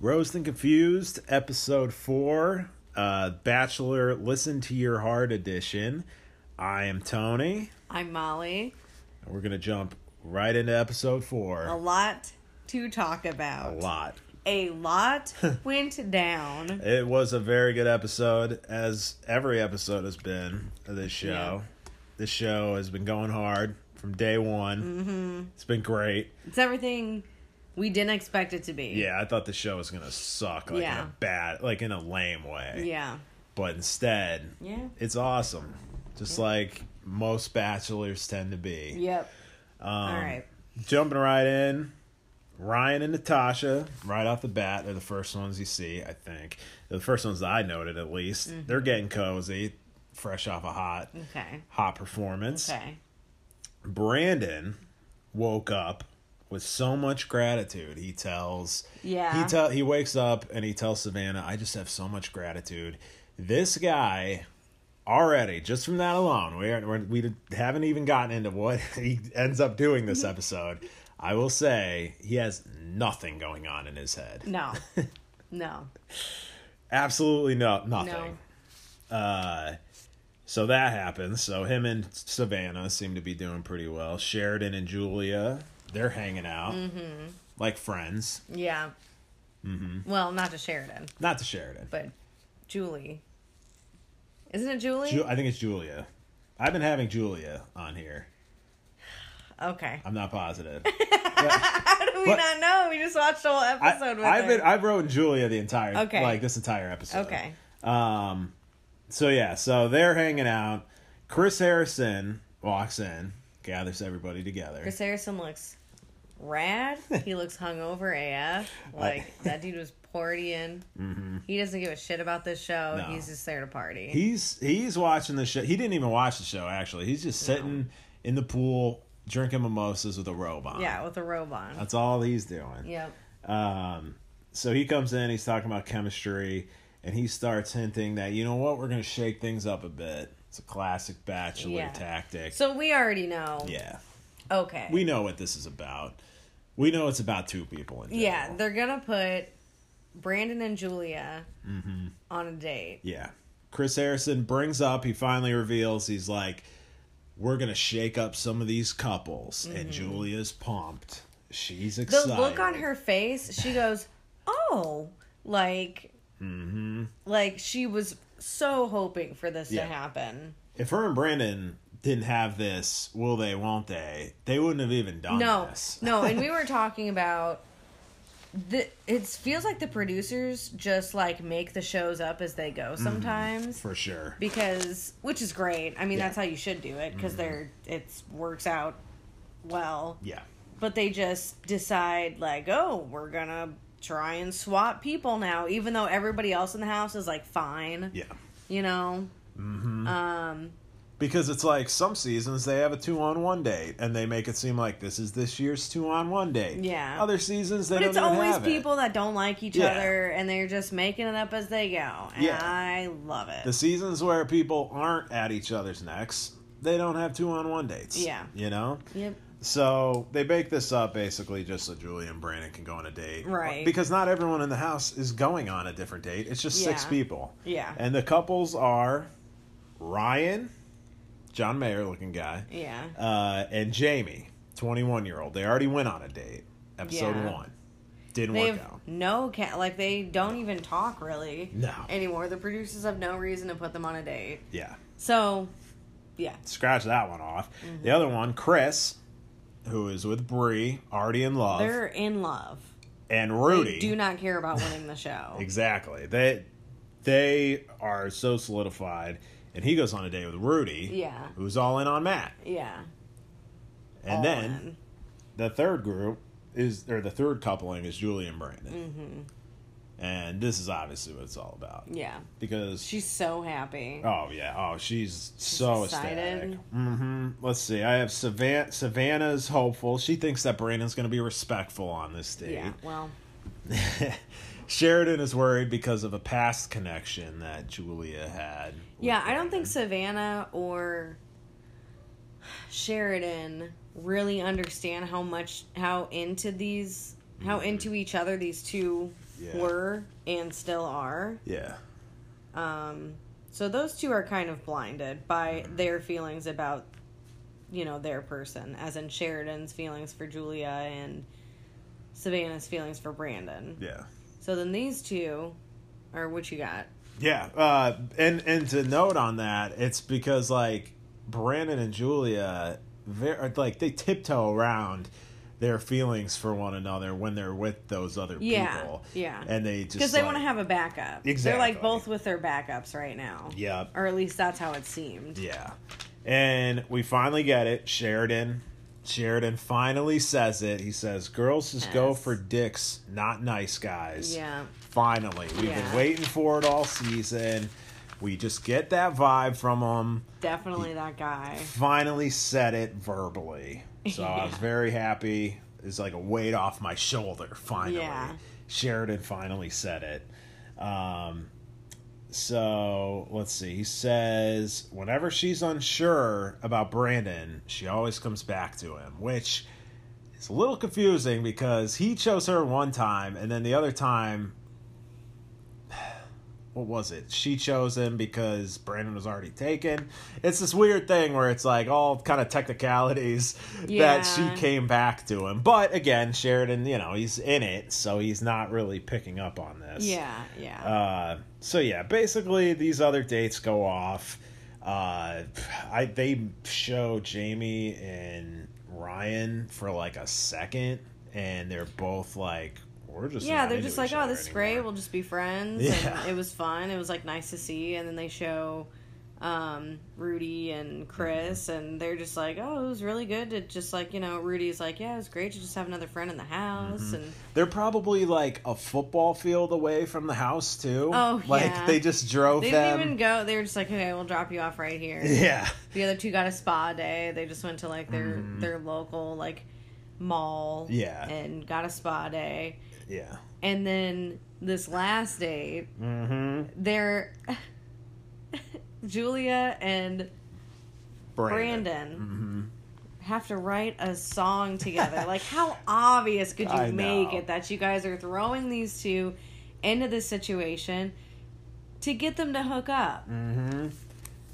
Rosed and Confused, episode four, uh, Bachelor Listen to Your Heart edition. I am Tony, I'm Molly. and we're going to jump right into episode four. A lot to talk about. A lot. A lot went down. It was a very good episode, as every episode has been of this show. Yeah. This show has been going hard from day one. Mm-hmm. It's been great. It's everything we didn't expect it to be. Yeah, I thought the show was going to suck, like in a bad, like in a lame way. Yeah. But instead, Yeah. it's awesome. Just like most bachelors tend to be. Yep. Um, All right. Jumping right in, Ryan and Natasha, right off the bat, they're the first ones you see, I think. They're the first ones that I noted, at least. Mm-hmm. They're getting cozy, fresh off a hot, Okay. hot performance. Okay. Brandon woke up with so much gratitude. He tells Yeah. he tell he wakes up and he tells Savannah, "I just have so much gratitude." This guy already, just from that alone, we are, we haven't even gotten into what he ends up doing this episode. I will say he has nothing going on in his head. No. No. Absolutely no nothing. Uh, so that happens. So him and Savannah seem to be doing pretty well. Sheridan and Julia, they're hanging out like friends. Yeah. Mm-hmm. Well, not to Sheridan, Not to Sheridan. but Julie. Isn't it Julie? Ju- I think it's Julia. I've been having Julia on here. okay. I'm not positive. How do we But- not know? We just watched the whole I, episode with I've her. been I've wrote Julia the entire Okay. like this entire episode. Okay. Um. So yeah, so they're hanging out. Chris Harrison walks in, gathers everybody together. Chris Harrison looks rad. he looks hungover AF. Like that dude was partying. Mm-hmm. He doesn't give a shit about this show. No. He's just there to party. He's he's watching the show. He didn't even watch the show actually. He's just sitting in the pool drinking mimosas with a robe on. yeah, with a robe on. That's all he's doing. Yep. Um, so he comes in, he's talking about chemistry, and he starts hinting that, you know what, we're to shake things up a bit. It's a classic bachelor Yeah. tactic. So we already know. yeah. Okay. We know what this is about. We know it's about two people in general. yeah, they're gonna put Brandon and Julia Mm-hmm. on a date. Yeah. Chris Harrison brings up, he finally reveals, he's like, we're going to shake up some of these couples. And Julia's pumped. She's Mm-hmm. The excited. look on her face, she goes, "Oh, like, Mm-hmm. like she was so hoping for this Yeah. to happen." If her and Brandon didn't have this, will they, won't they, they wouldn't have even done no, this. no, no. and we were talking about the. It feels like the producers just like make the shows up as they go sometimes. For sure. because which is great. I mean, Yeah. that's how you should do it because they're it's works out well. Yeah. But they just decide like, oh, we're gonna try and swap people now, even though everybody else in the house is like fine. Yeah. You know. Mhm. Um. Because it's like some seasons they have a two on one date and they make it seem like this is this year's two on one date. Yeah. Other seasons they But it's always people It. that don't like each Yeah. other and they're just making it up as they go. And Yeah. I love it. The seasons where people aren't at each other's necks, they don't have two on one dates. Yeah. You know? yep. So they bake this up basically just so Julie and Brandon can go on a date. Right. Because not everyone in the house is going on a different date. It's just six people. Yeah. And the couples are Ryan, John Mayer looking guy, Yeah. uh, and Jamie, 21 year old. They already went on a date. Episode Yeah. one. Didn't They work out. no ca- like they don't even talk really No. anymore. The producers have no reason to put them on a date. Yeah. So, yeah. Scratch that one off. Mm-hmm. The other one, Chris, who is with Bree, already in love, They're in love. and Rudy. They do not care about winning the show. Exactly. They they are so solidified. And he goes on a date with Rudy, Yeah. who's all in on Matt. Yeah. And All then in. the third group is, or the third coupling is Julie and Brandon. Mm-hmm. And this is obviously what it's all about. Yeah. Because She's so happy. Oh yeah. Oh, she's, so excited. ecstatic. Mm-hmm. Let's see. I have Savannah. Savannah's hopeful. She thinks that Brandon's going to be respectful on this date. Yeah. Well, Sheridan is worried because of a past connection that Julia had. yeah, I don't think Savannah or Sheridan really understand how much how into these how into each other these two Yeah. were and still are. Yeah. Um, so those two are kind of blinded by their feelings about, you know, their person, as in Sheridan's feelings for Julia and Savannah's feelings for Brandon. Yeah. So then these two, are what you got? Yeah, uh, and and to note on that, it's because like Brandon and Julia, very like they tiptoe around their feelings for one another when they're with those other Yeah, people. yeah. and they just Because they like- want to have a backup. Exactly, They're like both with their backups right now. Yeah, Or at least that's how it seemed. yeah, and we finally get it. Sheridan, Sheridan finally says it. He says, "Girls just go for dicks, not nice guys." Yeah. Finally, we've Yeah. been waiting for it all season. We just get that vibe from him. Definitely that guy. finally said it verbally. So I was very happy. It's like a weight off my shoulder. Finally, Yeah. Sheridan finally said it. Um, so let's see. He says whenever she's unsure about Brandon, she always comes back to him, which is a little confusing because he chose her one time, and then the other time. What was it? She chose him because Brandon was already taken. It's this weird thing where it's like all kind of technicalities that she came back to him. But again, Sheridan, you know, he's in it, so he's not really picking up on this. Yeah, yeah. Uh, so yeah, basically these other dates go off. Uh, I they show Jamie and Ryan for like a second, and they're both like, "We're just yeah, they're just like, oh, this is great. anymore." We'll just be friends. Yeah. And it was fun. It was like nice to see. And then they show um, Rudy and Chris, Mm-hmm. and they're just like, oh, it was really good to just like, you know, Rudy's like, yeah, it was great to just have another friend in the house. Mm-hmm. And They're probably like a football field away from the house too. Oh, like yeah. they just drove they them. didn't even go. They were just like, okay, we'll drop you off right here. Yeah, The other two got a spa day. They just went to like their Mhm. their local like mall. Yeah. And got a spa day. Yeah. And then this last date, Mm-hmm. they're Julia and Brandon. Brandon Mm-hmm. have to write a song together. like, how obvious could you I make know. it that you guys are throwing these two into this situation to get them to hook up? Mm-hmm.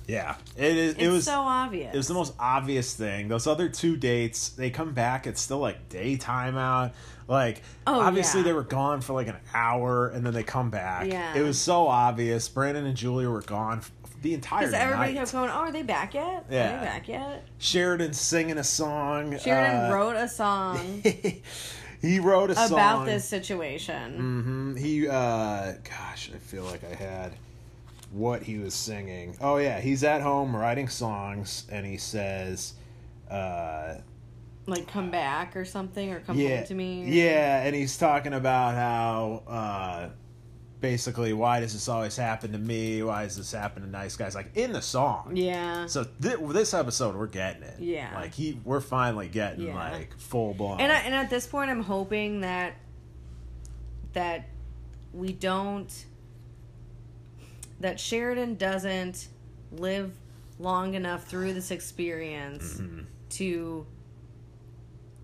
Yeah, it is. It's it was so obvious. It was the most obvious thing. Those other two dates, they come back. It's still like daytime out. Like, Oh, obviously yeah. they were gone for like an hour, and then they come back. Yeah. it was so obvious. Brandon and Julia were gone the entire time. Because everybody night. kept going, oh, are they back yet? Are Yeah. they back yet? Sheridan singing a song. Sheridan uh, wrote a song he wrote a song about this situation. hmm He, uh, gosh, I feel like I had what he was singing. Oh yeah, he's at home writing songs, and he says, uh, Like, come back or something, or come yeah, home to me. or- yeah, and he's talking about how, uh, basically, why does this always happen to me? Why does this happen to nice guys? Like in the song. Yeah. So th- this episode, we're getting it. Yeah. Like he, we're finally getting Yeah. like full blown. And I, and at this point, I'm hoping that that we don't that Sheridan doesn't live long enough through this experience Mm-hmm. to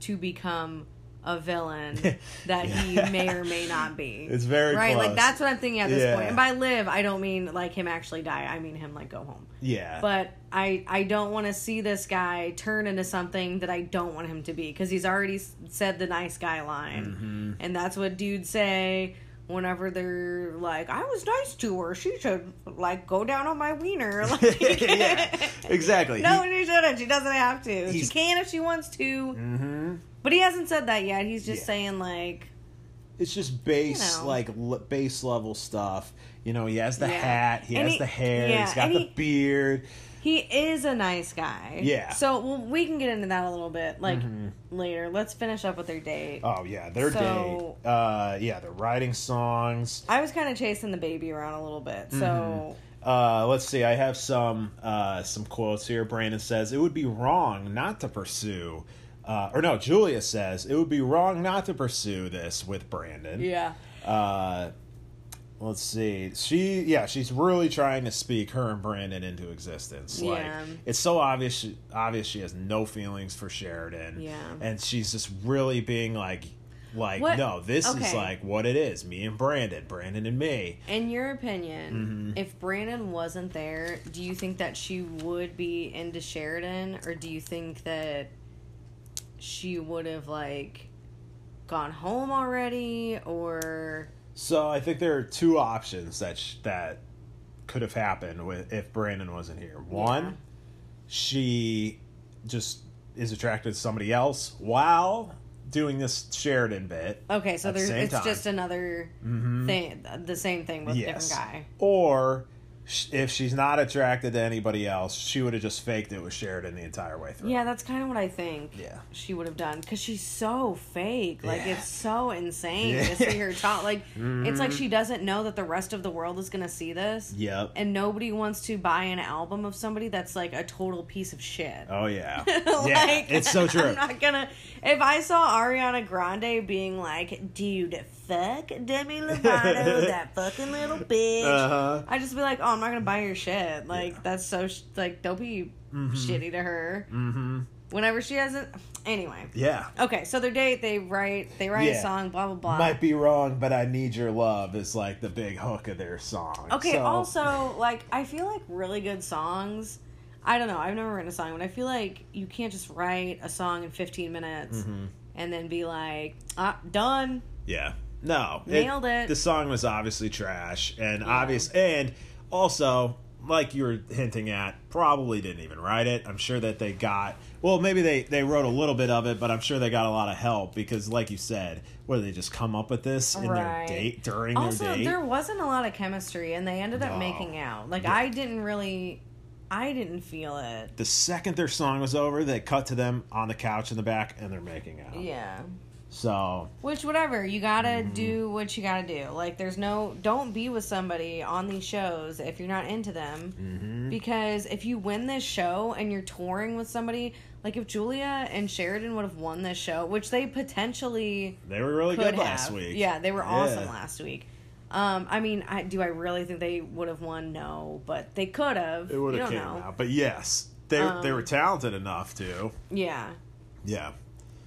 to become a villain that he may or may not be. It's very right. Like that's what I'm thinking at this Yeah. point. And by live, I don't mean like him actually die. I mean him like go home. yeah. But I I don't want to see this guy turn into something that I don't want him to be because he's already said the nice guy line, Mm-hmm. and that's what dudes say whenever they're like, "I was nice to her. She should like go down on my wiener." Like, yeah, exactly. no, she shouldn't. She doesn't have to. She can if she wants to. But he hasn't said that yet. He's just Yeah. saying like, It's just base You know. like l- base level stuff. You know, he has the Yeah. hat, he And has he- the hair, yeah, he's got and the he- beard. he is a nice guy. Yeah. So well, we can get into that a little bit like later. Let's finish up with their date. Oh yeah, their So- date. Uh, yeah, they're writing songs. I was kind of chasing the baby around a little bit. So Uh, let's see. I have some uh, some quotes here. Brandon says it would be wrong not to pursue, uh, or no, Julia says it would be wrong not to pursue this with Brandon. yeah, Uh, let's see. She, yeah, she's really trying to speak her and Brandon into existence. Like Yeah. it's so obvious. She, obvious she has no feelings for Sheridan. Yeah. and she's just really being like, Like, What- no, this is like what it is. Me and Brandon, Brandon and me. In your opinion, Mm-hmm. if Brandon wasn't there, do you think that she would be into Sheridan, or do you think that she would have like gone home already, or So I think there are two options that sh- that could have happened with if Brandon wasn't here. One, Yeah. she just is attracted to somebody else while doing this Sheridan bit. okay, so At the there's it's time. just another Mhm. thing, the same thing with a Yes. different guy. Or if she's not attracted to anybody else, she would have just faked it with Sheridan the entire way through. Yeah, that's kind of what I think. Yeah. she would have done because she's so fake. Like Yeah. it's so insane Yeah. to see her talk. Like it's like she mm-hmm. doesn't know that the rest of the world is gonna see this. Yep. and nobody wants to buy an album of somebody that's like a total piece of shit. Oh yeah. like, yeah. It's so true. I'm not gonna. If I saw Ariana Grande being like, "Dude, fuck Demi Lovato, that fucking little bitch," Uh-huh. I'd just be like, "Oh, I'm not gonna buy your shit." Like Yeah. that's so sh- like, don't be Mhm. shitty to her. Mm-hmm. Whenever she hasn't. Anyway. Yeah. Okay, so their date, they write, they write Yeah. a song, blah blah blah. Might be wrong, but I need your love is like the big hook of their song. Okay, So- also, like, I feel like really good songs. I don't know, I've never written a song, but I feel like you can't just write a song in 15 minutes Mhm. and then be like, ah, done. Yeah. No. Nailed it. The song was obviously trash and Yeah. obvious and also like you were hinting at, probably didn't even write it. I'm sure that they got well, maybe they they wrote a little bit of it, but I'm sure they got a lot of help because like you said, what did they just come up with this in Right. their date during Also, their date? there wasn't a lot of chemistry and they ended up No. making out. Like, Yeah. I didn't really, I didn't feel it. the second their song was over, they cut to them on the couch in the back and they're making out. Yeah. So Which, whatever, you gotta Mm-hmm. do what you gotta do. Like, there's no, don't be with somebody on these shows if you're not into them. mhm. Because if you win this show and you're touring with somebody, like if Julia and Sheridan would have won this show, which they potentially they were really good have. last week. Yeah, they were awesome Yeah. last week. Um, I mean, I, do I really think they would have won? No, but they could have. It would have came know. out. But yes, they they Um, were talented enough to. Yeah, Yeah.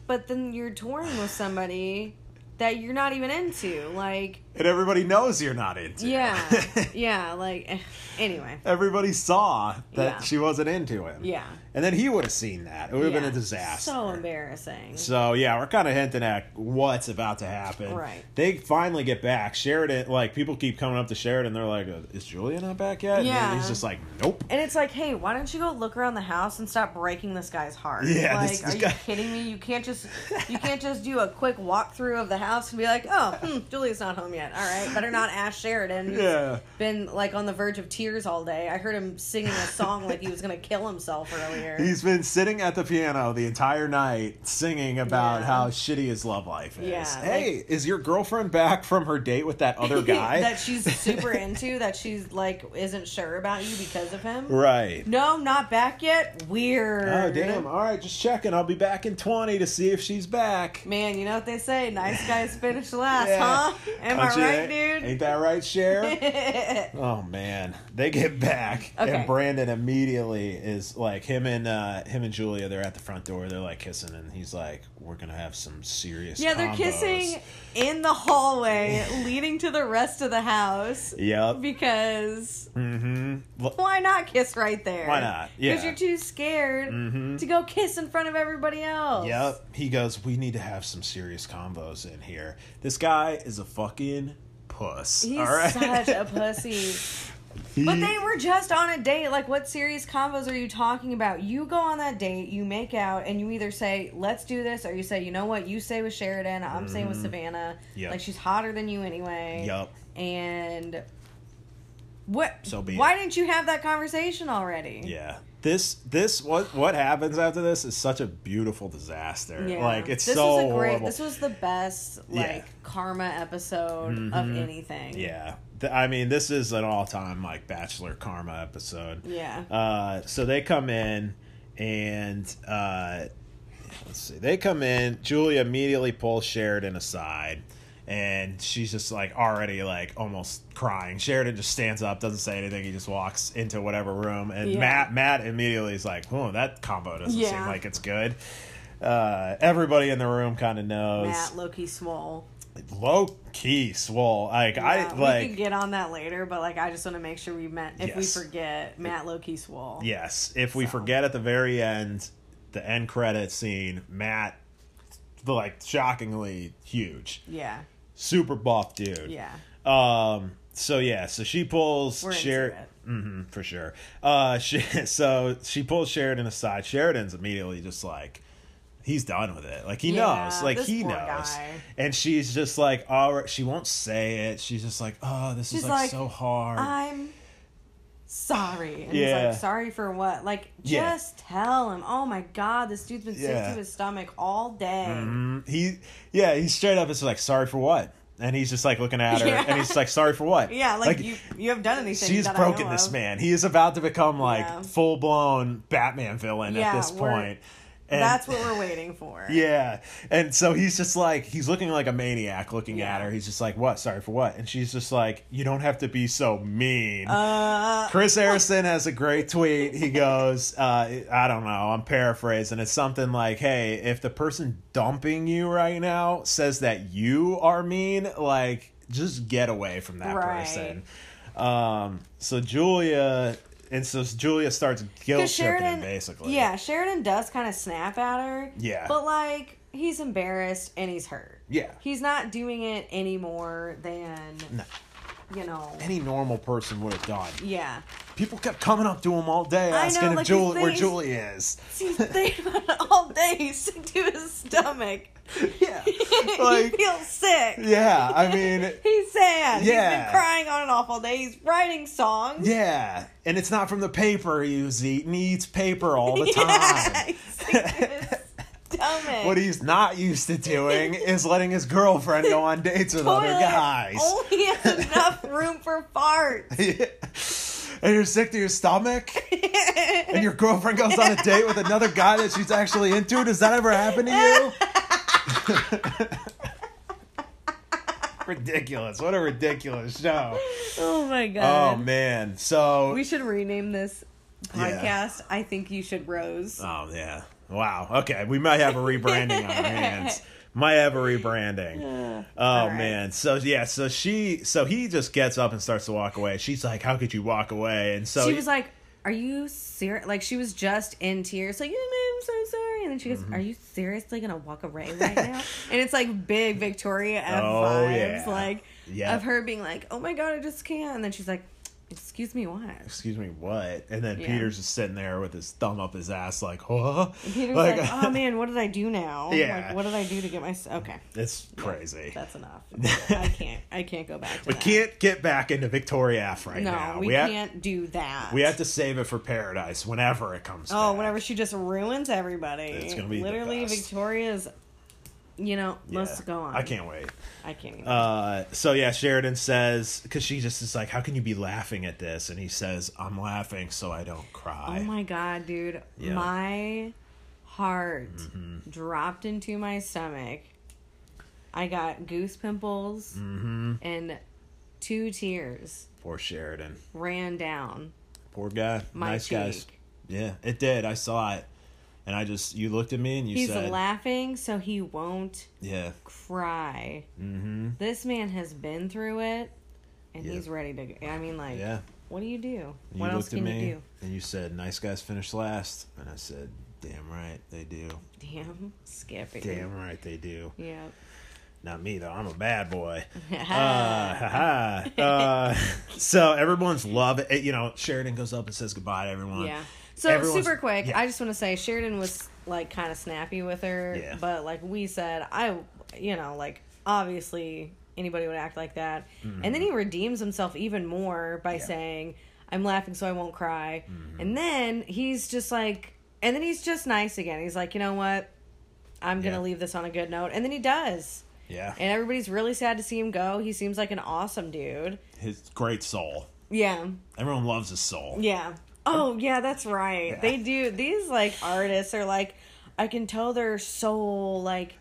But then you're touring with somebody that you're not even into. Like, And everybody knows you're not into. yeah, yeah. Like, eh, anyway, everybody saw that Yeah. she wasn't into him. yeah. And then he would have seen that. It would have been a disaster. So embarrassing. So yeah, we're kind of hinting at what's about to happen. Right. They finally get back. Sheridan, like people keep coming up to Sheridan. They're like, "Is Julia not back yet?" And Yeah. he's just like, "Nope." And it's like, hey, why don't you go look around the house and stop breaking this guy's heart? Yeah, like, this- this are guy- you kidding me? You can't just you can't just do a quick walkthrough of the house and be like, oh, hmm, Julia's not home yet. All right, better not ask Sheridan. Yeah. been like on the verge of tears all day. I heard him singing a song like he was gonna kill himself earlier. He's been sitting at the piano the entire night singing about Yeah. how shitty his love life is. Yeah, hey, is your girlfriend back from her date with that other guy? that she's super into that she's like isn't sure about you because of him. right. No, not back yet. Weird. Oh damn! All right, just checking. I'll be back in twenty to see if she's back. Man, you know what they say? Nice guys finish last, Yeah. huh? Am I Right, dude? Ain't that right, Cher? oh man, they get back, Okay. and Brandon immediately is like him and uh, him and Julia. They're at the front door. They're like kissing, and he's like, "We're gonna have some serious." yeah, they're combos." kissing in the hallway leading to the rest of the house Yep. because Mm-hmm. why not kiss right there? Why not? Yeah. Because you're too scared Mhm. to go kiss in front of everybody else. Yep. He goes, We need to have some serious combos in here. This guy is a fucking puss. He's all right? such a pussy. He- But they were just on a date. Like, what serious combos are you talking about? You go on that date, you make out, and you either say, let's do this, or you say, you know what, you stay with Sheridan, I'm staying with Savannah. Mm-hmm. Yep. Like, she's hotter than you anyway. Yup. And what? So be Why it. didn't you have that conversation already? Yeah. This this what what happens after this is such a beautiful disaster. Yeah. Like it's this so was a great. horrible. This was the best like Yeah. karma episode of Mhm. anything. yeah. Th- I mean, this is an all-time like bachelor karma episode. Yeah. Uh, so they come in and uh, let's see. They come in. Julia immediately pulls Sheridan aside, and she's just like already like almost crying. Sheridan just stands up, doesn't say anything. He just walks into whatever room, and Yeah. Matt Matt immediately is like, "Oh, that combo doesn't seem like it's good." Uh, everybody in the room kind of knows. Matt Loki swole. Low key swole. Like Yeah, I we like. could get on that later, but like I just want to make sure we met if we forget Matt Loki swole. Yes, if we So. forget at the very end, the end credit scene, Matt, like shockingly huge, Yeah. super buff dude. Yeah. Um. So yeah. So she pulls We're Sheridan. it. hmm for sure. Uh. She, so she pulls Sheridan aside. Sheridan's immediately just like. He's done with it. Like he Yeah, knows. Like he knows. guy. And she's just like, all right. She won't say it. She's just like, oh, this She's is like, like, so hard. I'm sorry. And Yeah. he's like, sorry for what? Like, Yeah. just tell him. Oh my god, this dude's been sick to his stomach all day. Mhm. He, yeah, he's straight up. is like, sorry for what? And he's just like looking at her, Yeah. and he's like, sorry for what? Yeah, like, you you have done anything. She's that I broken this man. He is about to become like Yeah. full blown Batman villain Yeah, at this point. And- That's what we're waiting for. Yeah, and so he's just like he's looking like a maniac looking at her. He's just like, "What? Sorry for what?" And she's just like, "You don't have to be so mean." Uh, Chris Harrison has a great tweet. He goes, uh, I don't know, I'm paraphrasing. It's something like, hey, if the person dumping you right now says that you are mean, like, just get away from that Right. person. Um, so Julia, and so Julia starts guilt tripping him, basically. yeah, Sheridan does kind of snap at her. Yeah. but like he's embarrassed and he's hurt. Yeah. He's not doing it any more than No. You know. Any normal person would have done. yeah, People kept coming up to him all day I asking know, if like, Jul- these where Julie is. he's thinking about it all day. He's sick to his stomach. Yeah. he feels sick. yeah, I mean, He's sad. He's Yeah. been crying on and off all day. He's writing songs. Yeah, and it's not from the paper he was eating. He eats paper all the time. Yeah, stomach. what he's not used to doing is letting his girlfriend go on dates with other Toilet guys. Only has enough room for farts. and you're sick to your stomach, and your girlfriend goes on a date with another guy that she's actually into. Does that ever happen to you? ridiculous! What a ridiculous show. oh my oh, god. Oh man! So we should rename this Yeah. podcast. I think you should Rose. Oh yeah. Wow. Okay, we might have a rebranding on our hands. Might have a rebranding. Oh All right. man. So yeah. So she. So he just gets up and starts to walk away. She's like, "How could you walk away?" And so she was like, "Are you serious?" Like she was just in tears, like, "I'm so sorry." And then she goes, Mm-hmm. "Are you seriously gonna walk away right now?" and it's like big Victoria F Oh, vibes, yeah. like Yeah. of her being like, "Oh my god, I just can't." And then she's like, "Excuse me, what?" "Excuse me, what?" And then Yeah. Peter's just sitting there with his thumb up his ass, like, "Huh?" And Peter's like, "Oh man, what did I do now? Yeah. Like, what did I do to get my okay?" It's crazy. That's enough. I can't. I can't go back. To we that. can't get back into Victoria F right No, now. we, have, can't do that. we have to save it for Paradise whenever it comes. Oh, back. whenever she just ruins everybody. It's gonna be literally. Victoria's. You know, Yeah. let's go on. I can't wait. I can't. Even. Uh, so yeah, Sheridan says because she just is like, "How can you be laughing at this?" And he says, "I'm laughing so I don't cry." oh my god, dude! Yeah. Mm-hmm. My heart dropped into my stomach. I got goose pimples Mm-hmm. and two tears Poor Sheridan. ran down Poor guy. my nice cheek. guys. Yeah, it did. I saw it, and I just you looked at me and you said He's said, laughing so he won't "Yeah." cry. Mm-hmm. This man has been through it, and Yeah. he's ready to. go. I mean, like, Yeah. what do you do? And what you else looked at can me you do? and you said, "Nice guys finish last," and I said, "Damn right they do. Damn, Skippy. Damn right they do." Yeah. Not me though. I'm a bad boy. uh, haha. uh, so everyone's love it. You know, Sheridan goes up and says goodbye to everyone. Yeah. So Everyone's- super quick, yeah. I just want to say Sheridan was like kind of snappy with her, Yeah. but like we said, I, you know, like obviously anybody would act like that, and then he redeems himself even more by Mm-hmm. Yeah. saying, "I'm laughing so I won't cry," Mm-hmm. and then he's just like, and then he's just nice again. He's like, you know what? I'm gonna leave this on a good note, and then he does. Yeah. And everybody's really sad to see him go. He seems like an awesome dude. His great soul. Yeah. Everyone loves his soul. Yeah. Oh, yeah, that's right. Yeah. They do. These like artists are like, I can tell their soul, like,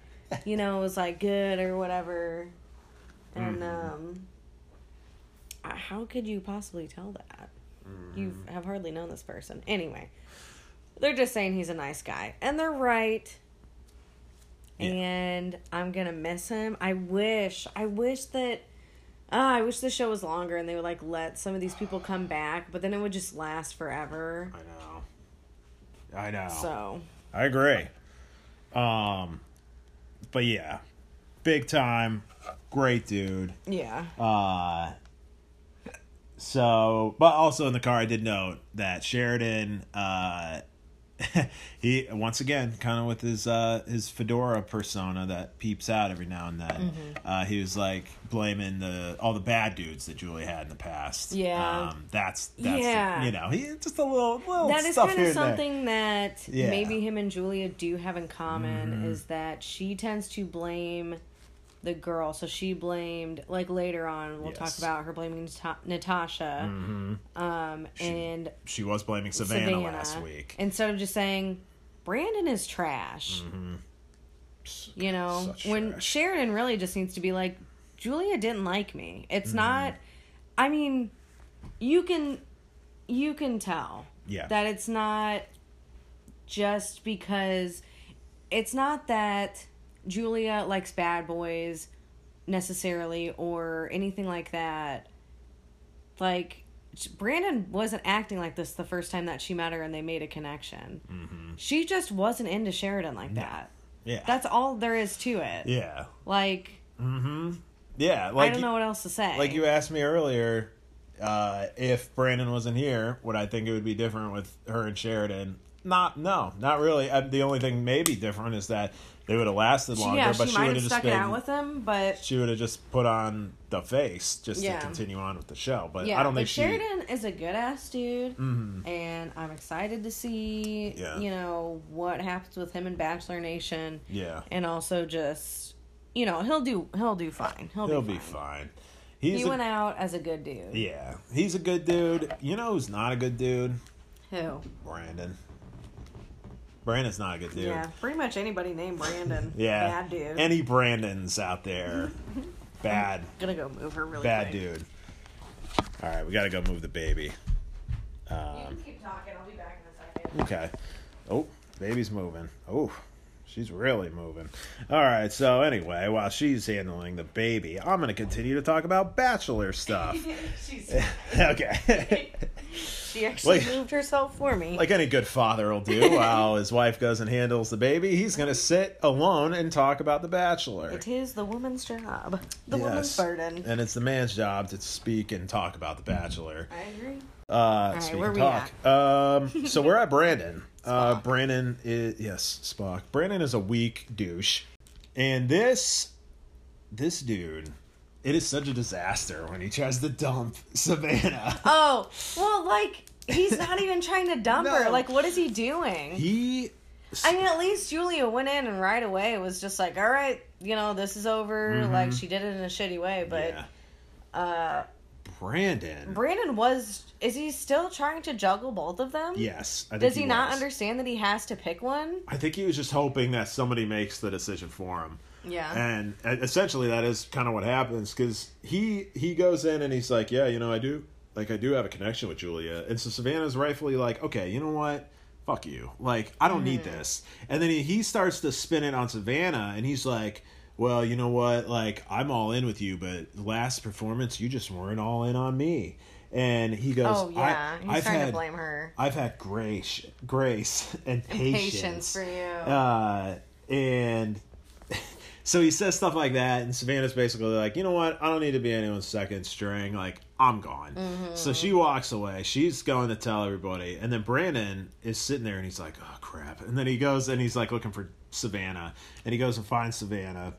you know, is like good or whatever. And Mm-hmm. um, uh, how could you possibly tell that? You Mm-hmm. have hardly known this person. Anyway, they're just saying he's a nice guy, and they're right. Yeah. and I'm gonna miss him. I wish, I wish that. Ah, I wish the show was longer and they would like let some of these people come back, but then it would just last forever. I know. I know. So I agree. Um, but yeah, big time, great dude. yeah, Uh, so, but also in the car, I did note that Sheridan, uh, he once again kind of with his uh his fedora persona that peeps out every now and then. Mm-hmm. Uh, he was like blaming the all the bad dudes that Julie had in the past. Yeah. um, that's that's Yeah. you know he just a little little that is kind of something that Yeah. Mm-hmm. maybe him and Julia do have in common is that she tends to blame the girl. So she blamed like later on. We'll talk Yes. Mm-hmm. about her blaming Nata- Natasha, um, and She was blaming Savannah, Savannah last week. instead of just saying Brandon is trash. You know, Mm-hmm. Such when trash. Sheridan really just needs to be like, Julia didn't like me. It's Mm-hmm. not. I mean, you can, you can tell Yeah. that it's not just because it's not that Julia likes bad boys necessarily or anything like that. Like Brandon wasn't acting like this the first time that she met her and they made a connection. Mm-hmm. She just wasn't into Sheridan like that. yeah. That's all there is to it. yeah. Like Mm-hmm. Yeah. Like I don't know what else to say. like you asked me earlier uh, if Brandon wasn't here, would I think it would be different with her and Sheridan? Not, no, not really. Uh, the only thing maybe different is that they would have lasted longer, yeah, but she she would have just stuck been, out with him, but she would have just put on the face just Yeah. to continue on with the show. But yeah, I don't but think she. Mm-hmm. Sheridan is a good ass dude, and I'm excited to see Yeah. you know what happens with him in Bachelor Nation, Yeah, and also just you know he'll do he'll do fine. He'll, he'll be, be fine. fine. He's He a, went out as a good dude. yeah, he's a good dude. You know who's not a good dude? Who? Brandon. Brandon's not a good dude. Yeah, pretty much anybody named Brandon. Yeah. bad dude. Any Brandons out there? Bad. gonna go move her really Bad quick. dude. All right, we got to go move the baby. You Um, can keep talking. I'll be back in a second. okay. Oh, baby's moving. Oh, she's really moving. All right. So anyway, while she's handling the baby, I'm going to continue to talk about bachelor stuff. She's, okay. She actually Like- moved herself for me. like any good father will do, while his wife goes and handles the baby, he's going to sit alone and talk about the bachelor. it is the woman's job. The Yes. woman's burden. And it's the man's job to speak and talk about the bachelor. I agree. Uh, right, speak where and we talk. Um, so we're at Brandon. uh, Brandon is yes, Spock. Brandon is a weak douche, and this this dude, it is such a disaster when he tries to dump Savannah. Oh, well, like, he's not even trying to dump her. Like, what is he doing? He, I mean, at least Julia went in and right away was just like, all right, you know, this is over. Like, she did it in a shitty way, but Mm-hmm. yeah, uh, Brandon. Brandon was. Is he still trying to juggle both of them? yes, I think Does he, not understand that he has to pick one? I think he was just hoping that somebody makes the decision for him. Yeah. and essentially that is kind of what happens because he he goes in and he's like yeah you know i do like i do have a connection with julia. And so savannah's rightfully like okay you know what? Fuck you. Like i don't need this. And then he, he starts to spin it on savannah and he's like well you know what? Like i'm all in with you but last performance you just weren't all in on me. And he goes oh yeah, I, trying had to blame her. i've had grace grace and patience, Patience. for you. uh, and so he says stuff like that, and Savannah's basically like, you know what? I don't need to be anyone's second string. Like, I'm gone. So she mm-hmm. walks away. She's going to tell everybody, and then Brandon is sitting there, and he's like, oh crap. And then he goes and he's like looking for Savannah, and he goes and finds Savannah,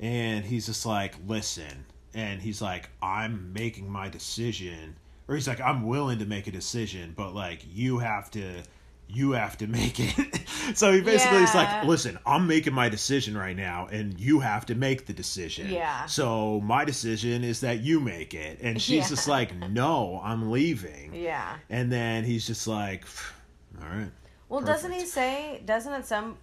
and he's just like, listen, and he's like, I'm making my decision, or he's like, I'm willing to make a decision, but like, you have to. You have to make it. so he basically is like, listen, I'm making my decision right now, and you have to make the decision. Yeah. So my decision is that you make it. And she's Yeah. just like, no, I'm leaving. Yeah. And then he's just like, all right. Well, doesn't he say? Doesn't it some?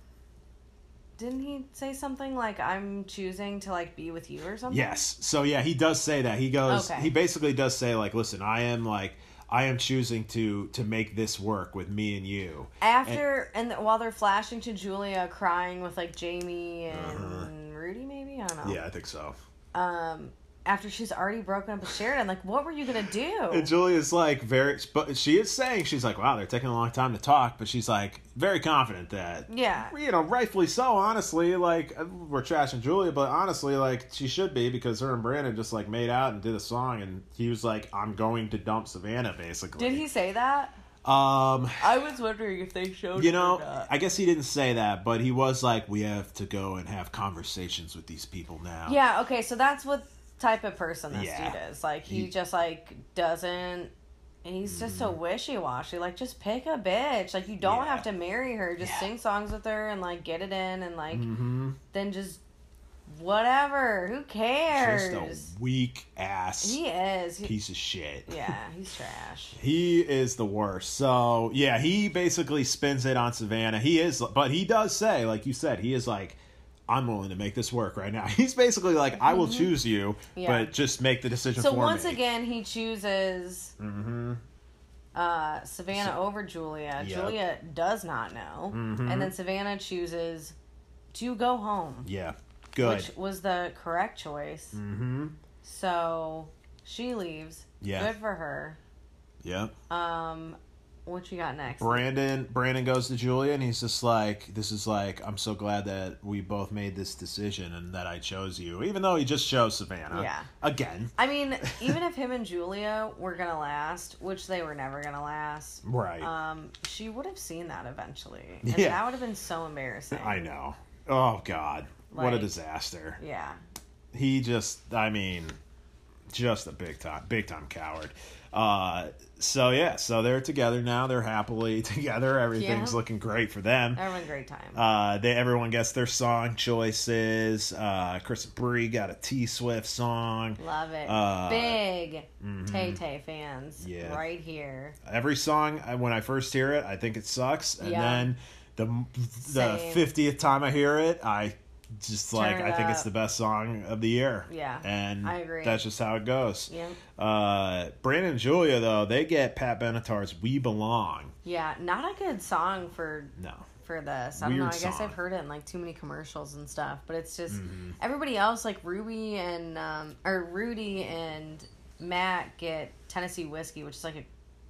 Didn't he say something like "I'm choosing to like be with you" or something? Yes. So yeah, he does say that. He goes. Okay. He basically does say like, listen, I am like, I am choosing to to make this work with me and you. After and, th- while they're flashing to Julia crying with like Jamie and Rudy, maybe I don't know. Uh-huh. Yeah, I think so. Um, after she's already broken up with Sheridan, like what were you gonna do? And Julia's like very, but she is saying she's like, wow, they're taking a long time to talk, but she's like very confident that, Yeah. you know, rightfully so. Honestly, like we're trashing Julia, but honestly, like she should be because her and Brandon just like made out and did a song, and he was like, I'm going to dump Savannah, basically. Did he say that? Um, I was wondering if they showed. you know, not. I guess he didn't say that, but he was like, we have to go and have conversations with these people now. Yeah, okay, so that's what type of person this Yeah. dude is. Like he, He- just like doesn't he's just so wishy washy. Like just pick a bitch. Like you don't Mm-hmm. Yeah. have to marry her. Just Yeah. sing songs with her and like get it in and like Mm-hmm. then just whatever. Who cares? Just a weak ass he is. He- piece of shit. yeah, he's trash. He is the worst. So yeah, he basically spins it on Savannah. He is, but he does say, like you said, he is like, I'm willing to make this work right now. He's basically like, I will choose you, Mm-hmm. Yeah. but just make the decision So for once me. again, he chooses mm-hmm. uh, Savannah over Julia. Yep. Julia does not know, Mhm. and then Savannah chooses to go home. yeah, good. which was the correct choice. mm-hmm. So she leaves. Yeah. Good for her. Yep. Um, what you got next? Brandon Brandon goes to Julia and he's just like this is like I'm so glad that we both made this decision and that I chose you even though he just chose Savannah Yeah. again I mean, even if him and Julia were gonna last, which they were never gonna last, right um, she would have seen that eventually, and Yeah. that would have been so embarrassing. I know oh god what a disaster Yeah. he just I mean just a big time big time coward uh so yeah so they're together now they're happily together everything's Yeah. looking great for them Everyone great time. uh they everyone gets their song choices uh chris Brie got a t swift song Love it. uh, Big mhm. Tay Tay fans. Yeah. Right here. every song when i first hear it i think it sucks and Yeah. then the the. 50th time i hear it i just like i think it's the best song of the year Yeah, and I agree. that's just how it goes Yeah. uh brandon and julia though they get pat benatar's we belong Yeah. Not a good song for no for this. I don't know. I Weird guess song. I've heard it in like too many commercials and stuff, but it's just Mhm. everybody else like Ruby and um, or Rudy and Matt get Tennessee whiskey, which is like a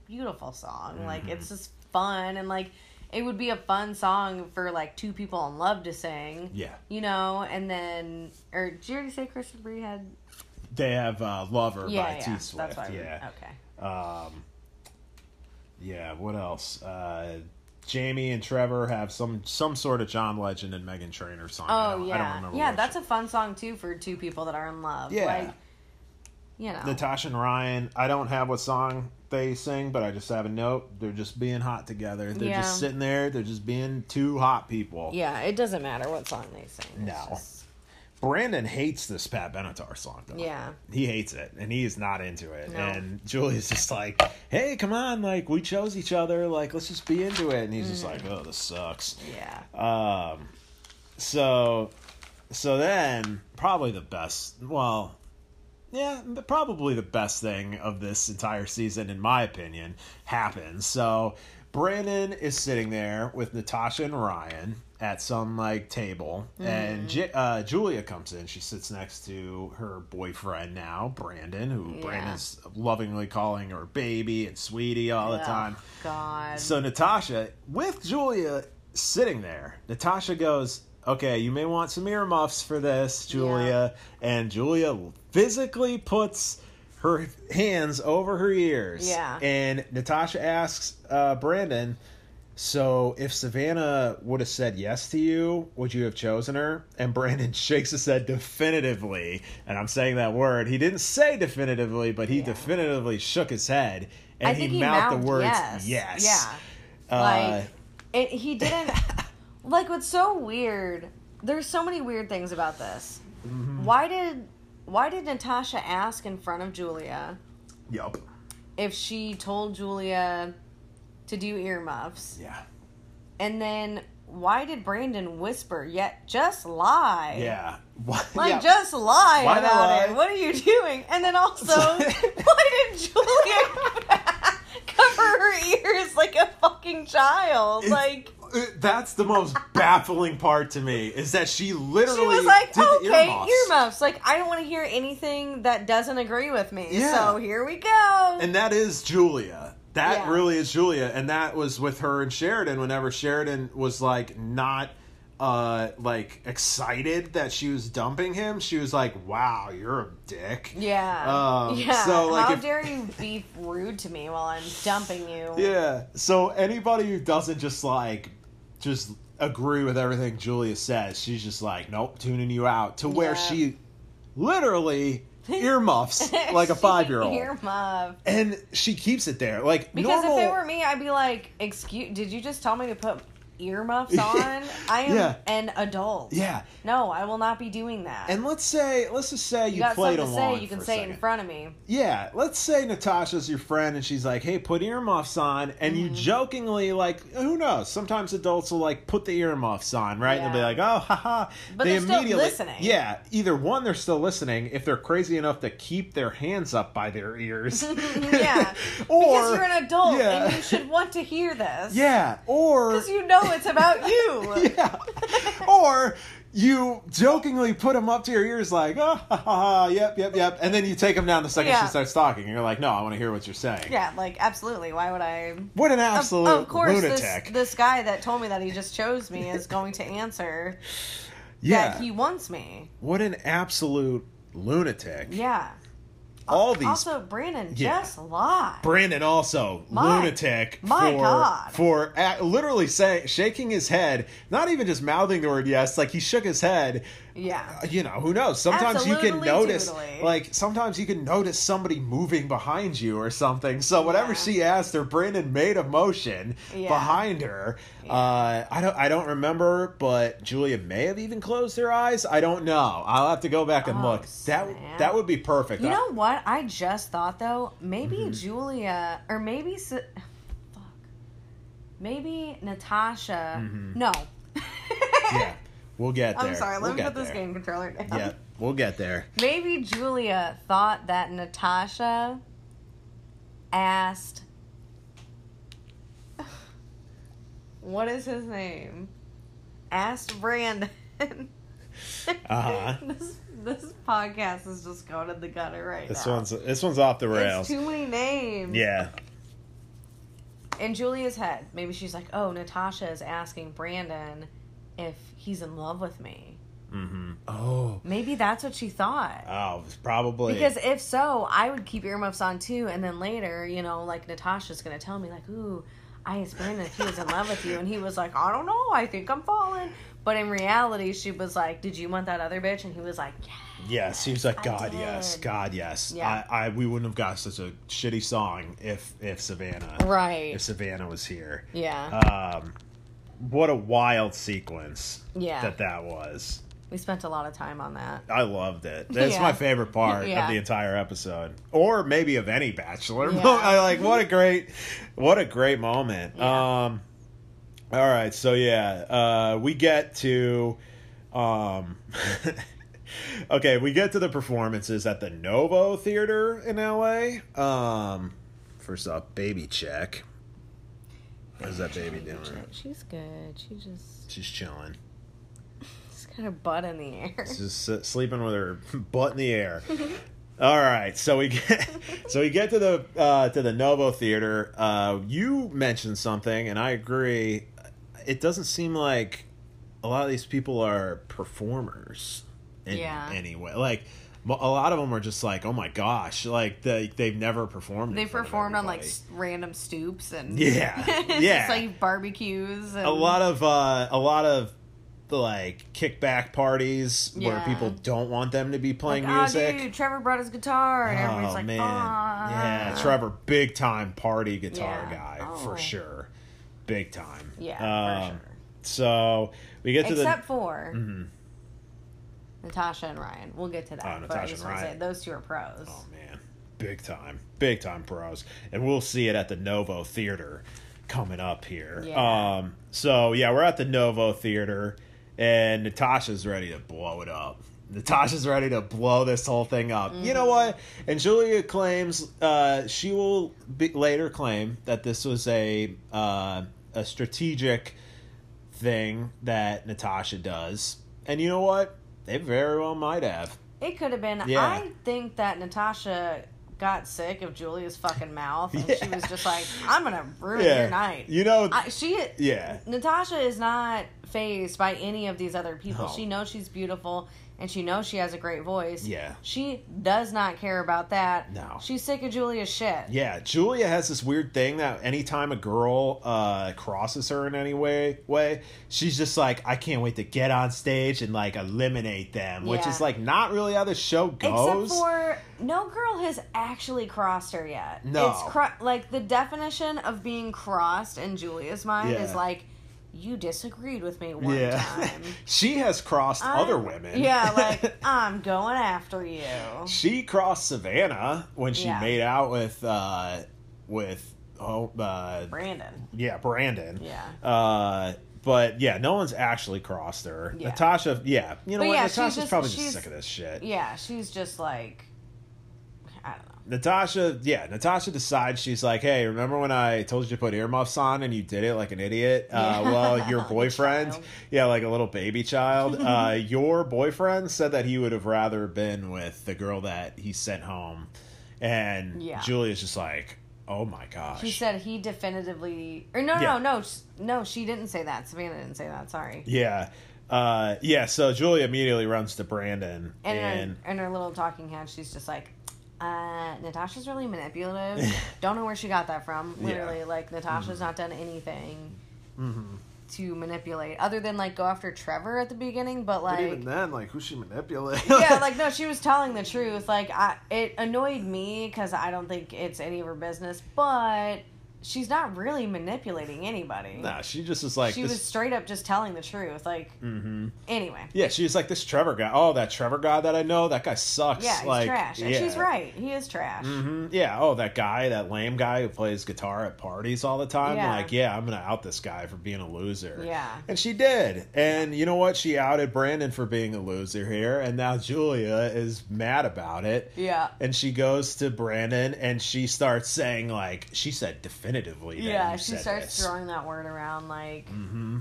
beautiful song. Like Mm-hmm. it's just fun and like it would be a fun song for like two people in love to sing. yeah You know, and then or did you already say and Brie had? they have uh lover Yeah, by yeah, t that's swift why. yeah Okay. Um, yeah, what else? Uh, Jamie and Trevor have some some sort of John Legend and Meghan Trainor song. I Oh don't, I don't yeah, remember. yeah. That's a fun song too for two people that are in love. Yeah. Like, you know. Natasha and Ryan. I don't have what song they sing, but I just have a note. They're just being hot together. They're Yeah. just sitting there. They're just being two hot people. Yeah, it doesn't matter what song they sing. No. just- Brandon hates this Pat Benatar song though. yeah. He hates it and he is not into it. No. And Julia's just like, hey, come on, like we chose each other, like let's just be into it. And he's just like, oh, this sucks. Yeah. Um, so, so then probably the best. Well, yeah, probably the best thing of this entire season, in my opinion, happens. So Brandon is sitting there with Natasha and Ryan at some like table, and J- uh, Julia comes in. She sits next to her boyfriend now, Brandon, who Yeah. Brandon's lovingly calling her baby and sweetie all the Ugh, time. God. So Natasha, with Julia sitting there, Natasha goes, "Okay, you may want some earmuffs for this, Julia." And Julia physically puts her hands over her ears. Yeah. And Natasha asks uh, Brandon, "So if Savannah would have said yes to you, would you have chosen her?" And Brandon shakes his head definitively, and I'm saying that word. He didn't say definitively, but he Yeah. definitively shook his head. And I think he, mouthed mouthed the words yes. yes. Yeah. Uh, like it, he didn't. like what's so weird? There's so many weird things about this. Mm-hmm. Why did Why did Natasha ask in front of Julia yup. if she told Julia to do earmuffs? Yeah. And then why did Brandon whisper? Yet just lie. Yeah. What? Like yeah. just lie Why about lie? it. What are you doing? And then also, why did Julia cover her ears like a fucking child. It's- like That's the most baffling part to me is that she literally she was like, did okay, earmuffs. earmuffs. Like I don't want to hear anything that doesn't agree with me. Yeah. So here we go. And that is Julia. That Yeah. really is Julia, and that was with her and Sheridan. Whenever Sheridan was like not uh like excited that she was dumping him, she was like, "Wow, you're a dick." yeah. Um, yeah. so, like, How if- dare you be rude to me while I'm dumping you? Yeah. So anybody who doesn't just like just agree with everything Julia says, she's just like, "Nope, tuning you out." To where Yeah. she literally earmuffs like a five year old. Earmuff. And she keeps it there. Like Because normal, if it were me, I'd be like, "Excuse, did you just tell me to put earmuffs on? I am Yeah. an adult. Yeah. No, I will not be doing that. And let's say, let's just say you, you got played something to say, you can say it in front of me. Yeah, let's say Natasha's your friend and she's like, "Hey, put earmuffs on," and Mm-hmm. you jokingly like, who knows? Sometimes adults will like put the earmuffs on, right? And they'll be like, "Oh, haha." But they they're still immediately, listening. Yeah, either one, they're still listening. If they're crazy enough to keep their hands up by their ears, yeah. or because you're an adult yeah. and you should want to hear this. yeah, or Because you know it's about you. yeah, or. You jokingly put them up to your ears, like, oh, ha, ha, ha, yep, yep, yep, and then you take them down the second Yeah. she starts talking, and you're like, no, I want to hear what you're saying. Yeah, like absolutely. Why would I? What an Of- absolute of, course, lunatic! this this guy that told me that he just chose me is going to answer yeah, that he wants me. what an absolute lunatic! Yeah. All these Also, Brandon Yeah. just lied. Brandon also My- lunatic my for God. for uh, literally saying shaking his head, not even just mouthing the word yes, like he shook his head. Yeah. Uh, You know, who knows? Sometimes you can notice, toodly. like sometimes you can notice somebody moving behind you or something. So whatever Yeah. she asked her, Brandon made a motion Yeah. behind her. Uh, I don't, I don't remember, but Julia may have even closed her eyes. I don't know. I'll have to go back and Oh, look. That that would be perfect. You I- know what? I just thought though, maybe Mm-hmm. Julia or maybe fuck, maybe Natasha. No. Mm-hmm. yeah, we'll get there. I'm sorry. Let We'll me get put this there. game controller down. Yeah, we'll get there. Maybe Julia thought that Natasha asked. What is his name? Asked Brandon. Uh-huh. this this podcast is just going in the gutter right This now. one's this one's off the It's rails. too many names. Yeah. In Julia's head, maybe she's like, "Oh, Natasha is asking Brandon if he's in love with me." Mm-hmm. Oh. Maybe that's what she thought. Oh, probably. Because if so, I would keep earmuffs on too, and then later, you know, like Natasha's gonna tell me, like, "Ooh, I asked Brandon if he was in love with you," and he was like, "I don't know, I think I'm falling." But in reality, she was like, "Did you want that other bitch?" And he was like, "Yeah." yes, he was like, God, yes. God, yes. Yeah. I, I, we wouldn't have got such a shitty song if, if Savannah, Right. if Savannah was here. Yeah. Um, what a wild sequence yeah. that that was. we spent a lot of time on that. I loved it. That's Yeah. my favorite part Yeah. of the entire episode, or maybe of any Bachelor. Yeah. I like what a great, what a great moment. Um, all right, so yeah, uh, we get to, um, okay, we get to the performances at the Novo Theater in L.A. Um, first off, baby check. What is that baby doing? She's good. She just She's chilling. she's got her butt in the air. She's just uh, sleeping with her butt in the air. All right, so we get so we get to the uh, to the Novo Theater. Uh, you mentioned something, and I agree. It doesn't seem like a lot of these people are performers in Yeah. any way. Like a lot of them are just like, oh my gosh, like they they've never performed. They performed on like random stoops and Yeah, yeah. like barbecues. And, a lot of uh, a lot of the like kickback parties where people don't want them to be playing like, music. Oh, dude, Trevor brought his guitar, and everybody's oh like, man, "Ah." yeah, Trevor, big time party guitar Yeah. guy Oh. for sure, big time. Yeah, Um, for sure. So we get to Except for Mhm. Natasha and Ryan. We'll get to that. Oh, but I Natasha just and want to say Ryan. those two are pros. oh man, big time, big time pros, and we'll see it at the Novo Theater coming up here. Yeah. Um, so yeah, we're at the Novo Theater, and Natasha's ready to blow it up. Natasha's ready to blow this whole thing up. You know what? And Julia claims uh, she will be, later claim that this was a uh, a strategic thing that Natasha does. And you know what? They very well might have. It could have been. Yeah. I think that Natasha got sick of Julia's fucking mouth, and she was just like, "I'm gonna ruin Yeah. your night." You know, I, she, yeah. Natasha is not phased by any of these other people. No. She knows she's beautiful, and she knows she has a great voice. Yeah. she does not care about that. No. she's sick of Julia's shit. Yeah, Julia has this weird thing that anytime a girl uh, crosses her in any way, way, she's just like, I can't wait to get on stage and like eliminate them, which is like not really how the show goes. Except for no girl has actually crossed her yet. No. it's cro- like the definition of being crossed in Julia's mind Yeah. is like you disagreed with me one yeah, time. she has crossed I'm- other women. Yeah, like I'm going after you. she crossed Savannah when she Yeah. made out with uh, with oh uh, Brandon. yeah Brandon. Yeah. Uh, but yeah, no one's actually crossed her. Yeah. Natasha, yeah, you know But what? yeah, Natasha's just- probably just sick of this shit. Yeah, she's just like I don't know. Natasha, yeah, Natasha decides she's like, hey, remember when I told you to put earmuffs on and you did it like an idiot? Uh, Yeah. well, your boyfriend, yeah, like a little baby child, uh, your boyfriend said that he would have rather been with the girl that he sent home. And Yeah. Julia's just like, oh my gosh. She said he definitively or no no Yeah. no no no she didn't say that. Savannah didn't say that. Sorry. yeah. Uh, yeah, so Julia immediately runs to Brandon. And And, in, her, in her little talking head, she's just like, uh, Natasha's really manipulative. Don't know where she got that from. Yeah. Literally, like Natasha's not done anything Mhm. to manipulate other than like go after Trevor at the beginning. But like, even then, like, who's she manipulating? yeah, like no, she was telling the truth. Like, I it annoyed me because I don't think it's any of her business. But she's not really manipulating anybody. nah, she just is like, she this, was straight up just telling the truth. Like, mm-hmm. anyway. Yeah, she's like this Trevor guy. Oh, that Trevor guy that I know, that guy sucks. Yeah, he's like, trash. And yeah. she's right. He is trash. hmm Yeah. Oh, that guy, that lame guy who plays guitar at parties all the time. Yeah. Like, yeah, I'm gonna out this guy for being a loser. Yeah. And she did. And you know what? She outed Brandon for being a loser here, and now Julia is mad about it. Yeah. And she goes to Brandon and she starts saying like she said definitively. Yeah, she starts this. throwing that word around like Mm-hmm.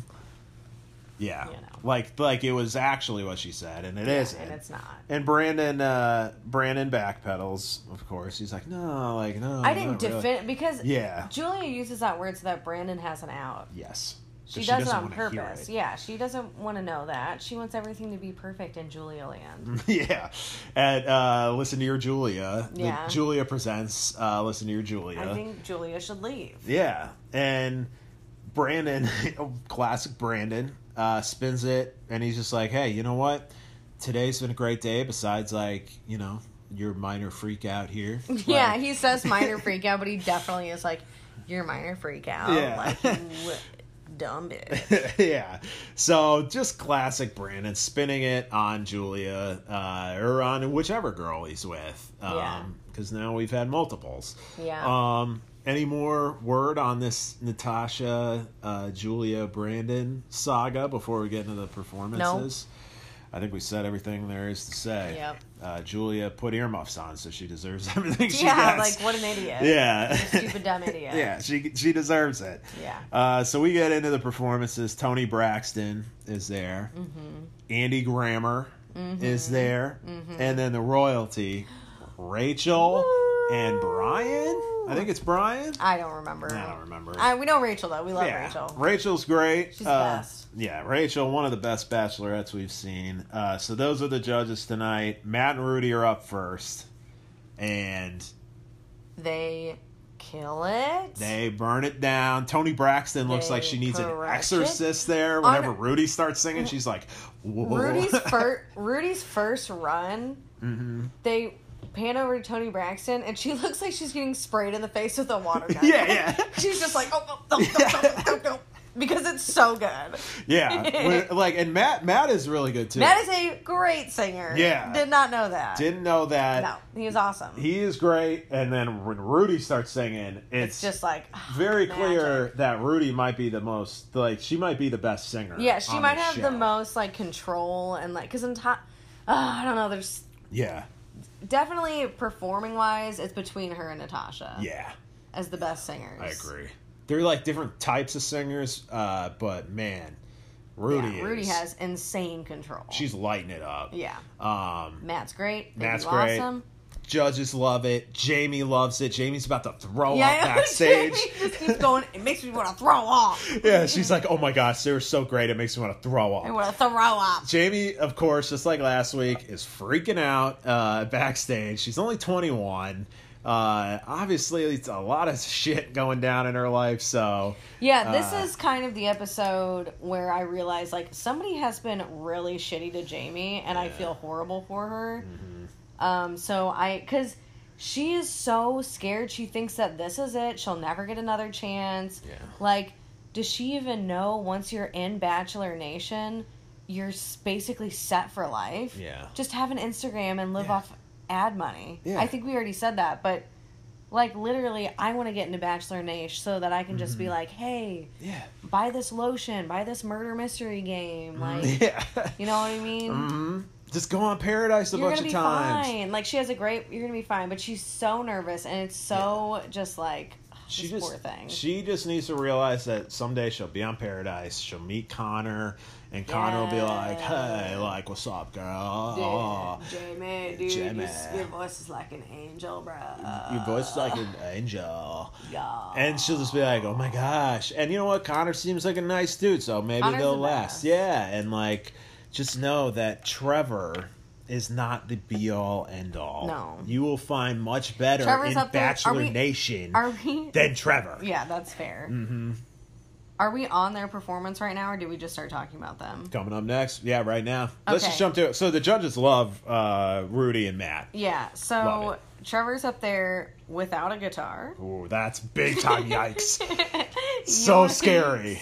Yeah. You know. Like like it was actually what she said, and it yeah, not and it's not. And Brandon, uh, Brandon backpedals. Of course, he's like, no, like no. I didn't not really." defend because Yeah. Julia uses that word so that Brandon has an out. Yes. 'Cause She, does it on purpose. it. Yeah, she doesn't want to know that. She wants everything to be perfect in Julia Land. yeah. And uh, listen to your Julia. The Yeah. Julia presents. Uh, listen to your Julia. I think Julia should leave. Yeah, and Brandon, classic Brandon, uh, spins it, and he's just like, "Hey, you know what? Today's been a great day. Besides, like, you know, your minor freak out here. yeah, Like, he says minor freak out, but he definitely is like, "You're minor freak out." Yeah. like dumb bitch. yeah. So just classic Brandon spinning it on Julia uh, or on whichever girl he's with. Um, Yeah. Because now we've had multiples. Yeah. Um, any more word on this Natasha, uh, Julia, Brandon saga before we get into the performances? I think we said everything there is to say. Yep. Uh, Julia put earmuffs on, so she deserves everything she yeah, gets. like what an idiot. Yeah. Stupid dumb idiot. yeah, she she deserves it. Yeah. Uh, so we get into the performances. Toni Braxton is there. Mm-hmm. Andy Grammer is there, and then the royalty, Rachel and Bryan. I think it's Bryan. I don't remember. I don't remember. I, we know Rachel though. We love yeah, Rachel. Rachel's great. She's the Uh, best. Yeah, Rachel, one of the best bachelorettes we've seen. Uh, so those are the judges tonight. Matt and Rudi are up first, and They kill it. They burn it down. Toni Braxton looks like she needs an exorcist there. Whenever On- Rudi starts singing, she's like, Whoa. Rudi's first Rudi's first run, hmm they pan over to Toni Braxton, and she looks like she's getting sprayed in the face with a water gun. Yeah, yeah. she's just like, oh, oh, oh, oh, oh, oh, oh, because it's so good. Yeah, When- like, and Matt, Matt is really good too. Matt is a great singer. Yeah. did not know that. Didn't know that. no, he was awesome. He is great, and then when Rudi starts singing, it's, it's just like ah, very magic. clear that Rudi might be the most, like, she might be the best singer. Yeah, she might this have the most like control and like because in time. uh, I don't know. There's Yeah. Definitely performing wise, it's between her and Natasha Yeah. as the best singers. I agree. They're like different types of singers, uh, but man, Rudi Yeah, Rudi is- has insane control. she's lighting it up. yeah. Um, Matt's great. Matt's great. awesome. Judges love it. Jamie loves it. Jamie's about to throw Yeah, up backstage. Jamie just keeps going. It makes me want to throw up. yeah, she's like, "Oh my gosh, they were so great. It makes me want to throw I want to throw up. Jamie, of course, just like last week, is freaking out uh, backstage. She's only 21. Uh, obviously, it's a lot of shit going down in her life. So Yeah, this Uh, is kind of the episode where I realize like somebody has been really shitty to Jamie, and I feel horrible for her. Mm-hmm. Um, so I because she is so scared. She thinks that this is it. She'll never get another chance. Yeah. Like, does she even know once you're in Bachelor Nation, you're basically set for life? Yeah. Just have an Instagram and live Yeah. off ad money. Yeah. I think we already said that, but like literally, I want to get into Bachelor Nation so that I can just Mm-hmm. be like, hey, yeah, buy this lotion, buy this murder mystery game, like, yeah. you know what I mean? hmm Just go on Paradise a You're bunch gonna of be times. fine. Like she has a great. You're gonna be fine, but she's so nervous, and it's so just like She this just poor thing. she just needs to realize that someday she'll be on Paradise. She'll meet Connor, and Connor will be like, "Hey, like, what's up, girl? Oh. Dude, Jamie, dude, Jamie. Your, your voice is like an angel, bro. Your voice is like an angel." yeah. And she'll just be like, "Oh my gosh!" And you know what? Connor seems like a nice dude, so maybe Connor's they'll the last. best. Yeah, and like, just know that Trevor is not the be all end all. No. you will find much better Trevor's in up there. Are Bachelor we- Nation Are we? than Trevor. Yeah, that's fair. Mm-hmm. Are we on their performance right now, or did we just start talking about them? Coming up next, yeah, right now. Okay. Let's just jump to it. So the judges love uh, Rudi and Matt. Yeah. So. Trevor's up there without a guitar. Ooh, that's big time yikes. So scary.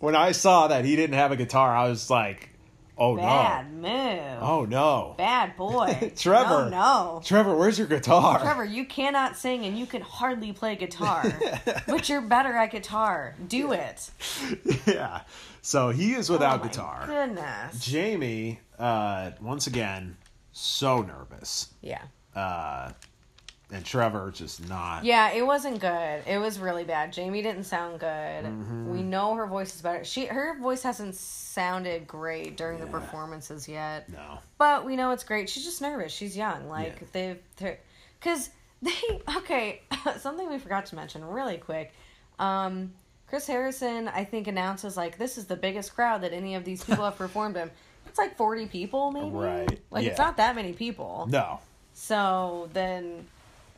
When I saw that he didn't have a guitar, I was like, "Oh Bad no, move. oh no, Bad boy. Trevor. No, no. Trevor, where's your guitar?" Trevor, you cannot sing and you can hardly play guitar, but you're better at guitar. Do it. yeah. So he is without Oh my guitar. Goodness. Jamie, uh, once again, so nervous. Yeah. Uh, and Trevor just not. Yeah, it wasn't good. It was really bad. Jamie didn't sound good. Mm-hmm. We know her voice is better. She her voice hasn't sounded great during the performances yet. No. But we know it's great. She's just nervous. She's young. Like Yeah. they've they're because they okay. something we forgot to mention really quick. Um, Chris Harrison, I think, announces like this is the biggest crowd that any of these people have performed in. It's like forty people, maybe. Right. Like it's not that many people. No. So then,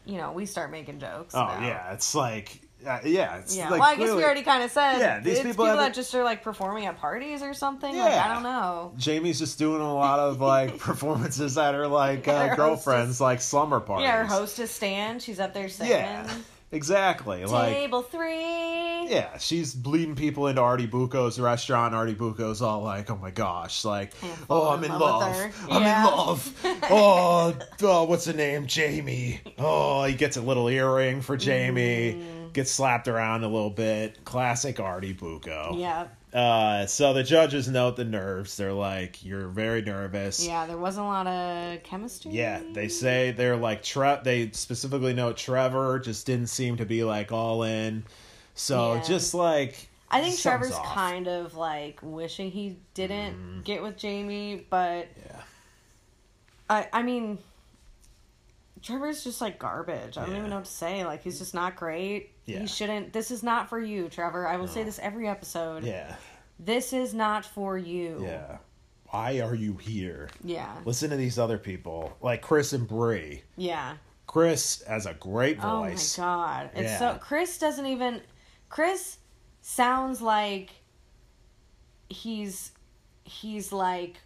you know, we start making jokes. Oh about- yeah, it's like uh, yeah, it's Yeah, like well, I guess we already kind of said. Yeah, these it's people people, that just are like performing at parties or something. Like Yeah. I don't know. Jamie's just doing a lot of like performances at her like uh, her girlfriends hostess- like slumber parties. Yeah, her hostess stand. She's up there singing. Yeah, exactly. Like Table three. yeah, she's bleeding people into Artie Bucco's restaurant. Artie Bucco's all like, "Oh my gosh, like, oh, I'm in in love love. I'm Yeah. in love. oh, oh, what's the name? Jamie. Oh, he gets a little earring for Jamie. Mm. Gets slapped around a little bit. Classic Artie Bucco. Yeah, Uh, so the judges note the nerves. They're like, "You're very nervous." yeah. There wasn't a lot of chemistry. Yeah, they say they're like Tre- they specifically note Trevor just didn't seem to be like all in. So Yeah. just like I think Trevor's off. kind of like wishing he didn't get with Jamie, but Yeah. I I mean Trevor's just like garbage. I don't Yeah. even know what to say. Like he's just not great. Yeah. He shouldn't this is not for you, Trevor. I will say this every episode. Yeah. This is not for you. Yeah. Why are you here? Yeah. Listen to these other people, like Chris and Bri. Yeah. Chris has a great voice. Oh my god. It's Yeah. so Chris doesn't even Chris sounds like he's he's like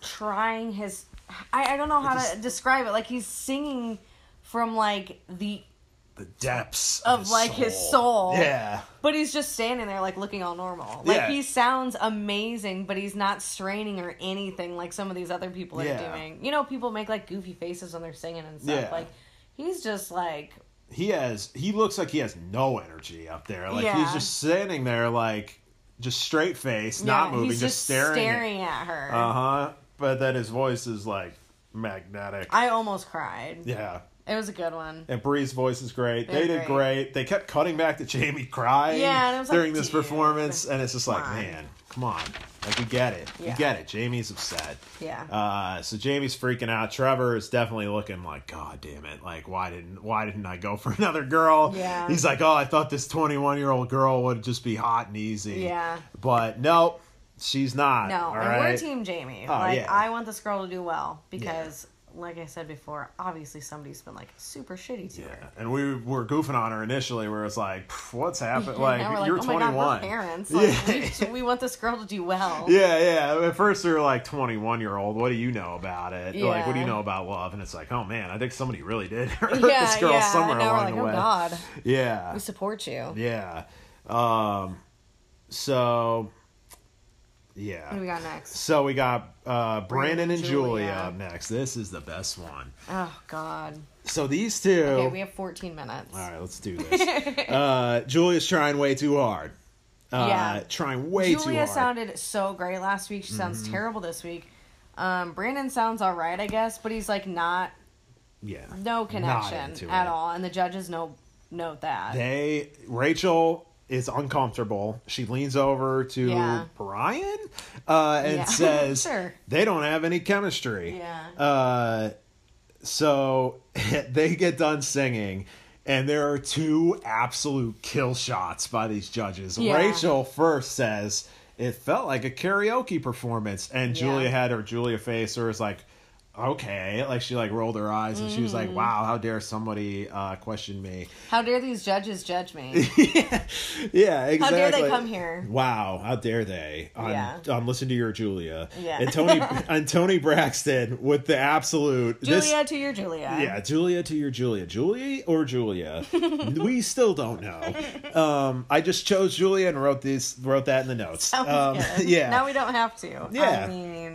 trying his I, I don't know how It to describe it. Like he's singing from like the the depths Of, like, his soul. Yeah. but he's just standing there like looking all normal. Like Yeah. he sounds amazing, but he's not straining or anything like some of these other people Yeah. are doing. You know, people make like goofy faces when they're singing and stuff. Yeah. Like he's just like He has he looks like he has no energy up there. Like Yeah. he's just standing there like just straight face, not moving, he's just, staring. staring at her. Uh huh. But then his voice is like magnetic. I almost cried. yeah. It was a good one. And Bri's voice is great. They're They did great. great. They kept cutting back to Jamie crying Yeah, was like, during this performance, and it's just like, on. man, come on, like we get it, we Yeah. get it. Jamie's upset. Yeah. Uh, so Jamie's freaking out. Trevor is definitely looking like, God damn it! Like, why didn't why didn't I go for another girl? Yeah. He's like, oh, I thought this twenty one year old girl would just be hot and easy. Yeah. But nope, she's not. No, and right? we're Team Jamie. Oh, like yeah. I want this girl to do well because, like I said before, obviously somebody's been like super shitty to Yeah, her. and we were goofing on her initially, where it's like, what's happened? Like, now we're like, you're oh 21. my god, parents. Like, Yeah. we, we want this girl to do well. Yeah, yeah. At first, we were like 21 year old. What do you know about it? Yeah. Like, what do you know about love? And it's like, oh man, I think somebody really did hurt yeah, this girl yeah. somewhere and now we're along like, the oh way. god, Yeah, we support you. yeah. Um, so, What do we yeah. got next? So we got uh, Brandon and Julia. Julia. up next. This is the best one. Oh god. So these two. Okay, we have 14 minutes. all right, let's do this. uh, Julia's trying way too hard. Uh, Yeah. Trying way too Julia sounded so great last week. She sounds Mm-hmm. terrible this week. Um, Brandon sounds all right, I guess, but he's like not yeah. no connection at all, and the judges know note that. They Rachel is uncomfortable. She leans over to Yeah. Bryan uh, and Yeah. says, Sure. "They don't have any chemistry." Yeah. Uh, so they get done singing. And there are two absolute kill shots by these judges. Yeah. Rachel first says it felt like a karaoke performance, and. Julia had her Julia face, or was like, okay, like she like rolled her eyes, and she was like, wow, how dare somebody uh, question me? How dare these judges judge me? yeah, yeah, exactly. How dare they come here? Wow, how dare they? On, Yeah. on listen to your Julia. Yeah. And Toni and Toni Braxton with the absolute this- Julia to your Julia. yeah, Julia to your Julia. Julie or Julia? we still don't know. Um, I just chose Julia and wrote this wrote that in the notes. Um. Yeah. Now we don't have to. Yeah. I mean,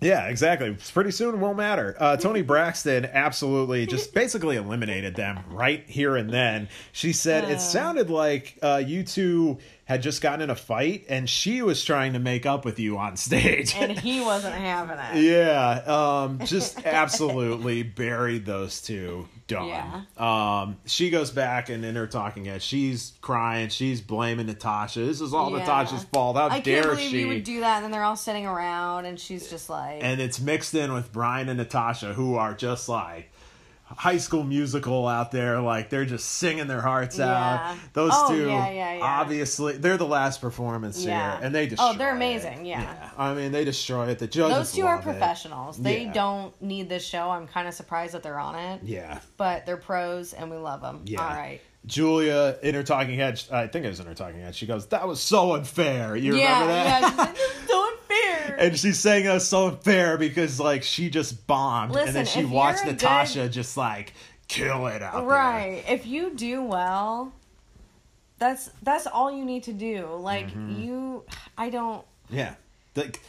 Yeah, exactly. Pretty soon it won't matter. Uh, Toni Braxton absolutely just basically eliminated them right here and then. She said Uh. it sounded like uh, you two had just gotten in a fight and she was trying to make up with you on stage. and he wasn't having it. yeah, um, just absolutely buried those two. Done. Yeah. Um, she goes back and in her talking head, she's crying. She's blaming Natasha. This is all Yeah. Natasha's fault. How I dare can't believe she? you would do that, and then they're all sitting around, and she's just like, and it's mixed in with Brian and Natasha, who are just like high school musical out there. Like they're just singing their hearts Yeah. out. Those Oh, two, yeah, yeah, obviously, they're the last performance here, and they destroy. Oh, they're amazing, yeah. I mean, they destroy it. The judges. those two are love it. professionals. They don't need this show. I'm kind of surprised that they're on it, Yeah. but they're pros, and we love them. Yeah. All right. Julia in her talking head, I think it was in her talking head. She goes, "That was so unfair." You remember that? yeah. Like, so unfair. and she's saying that was so unfair because like she just bombed, and then she watched Natasha just like kill it out there. right. If you do well, that's that's all you need to do. Like Mm-hmm. you, I don't. Yeah. Like,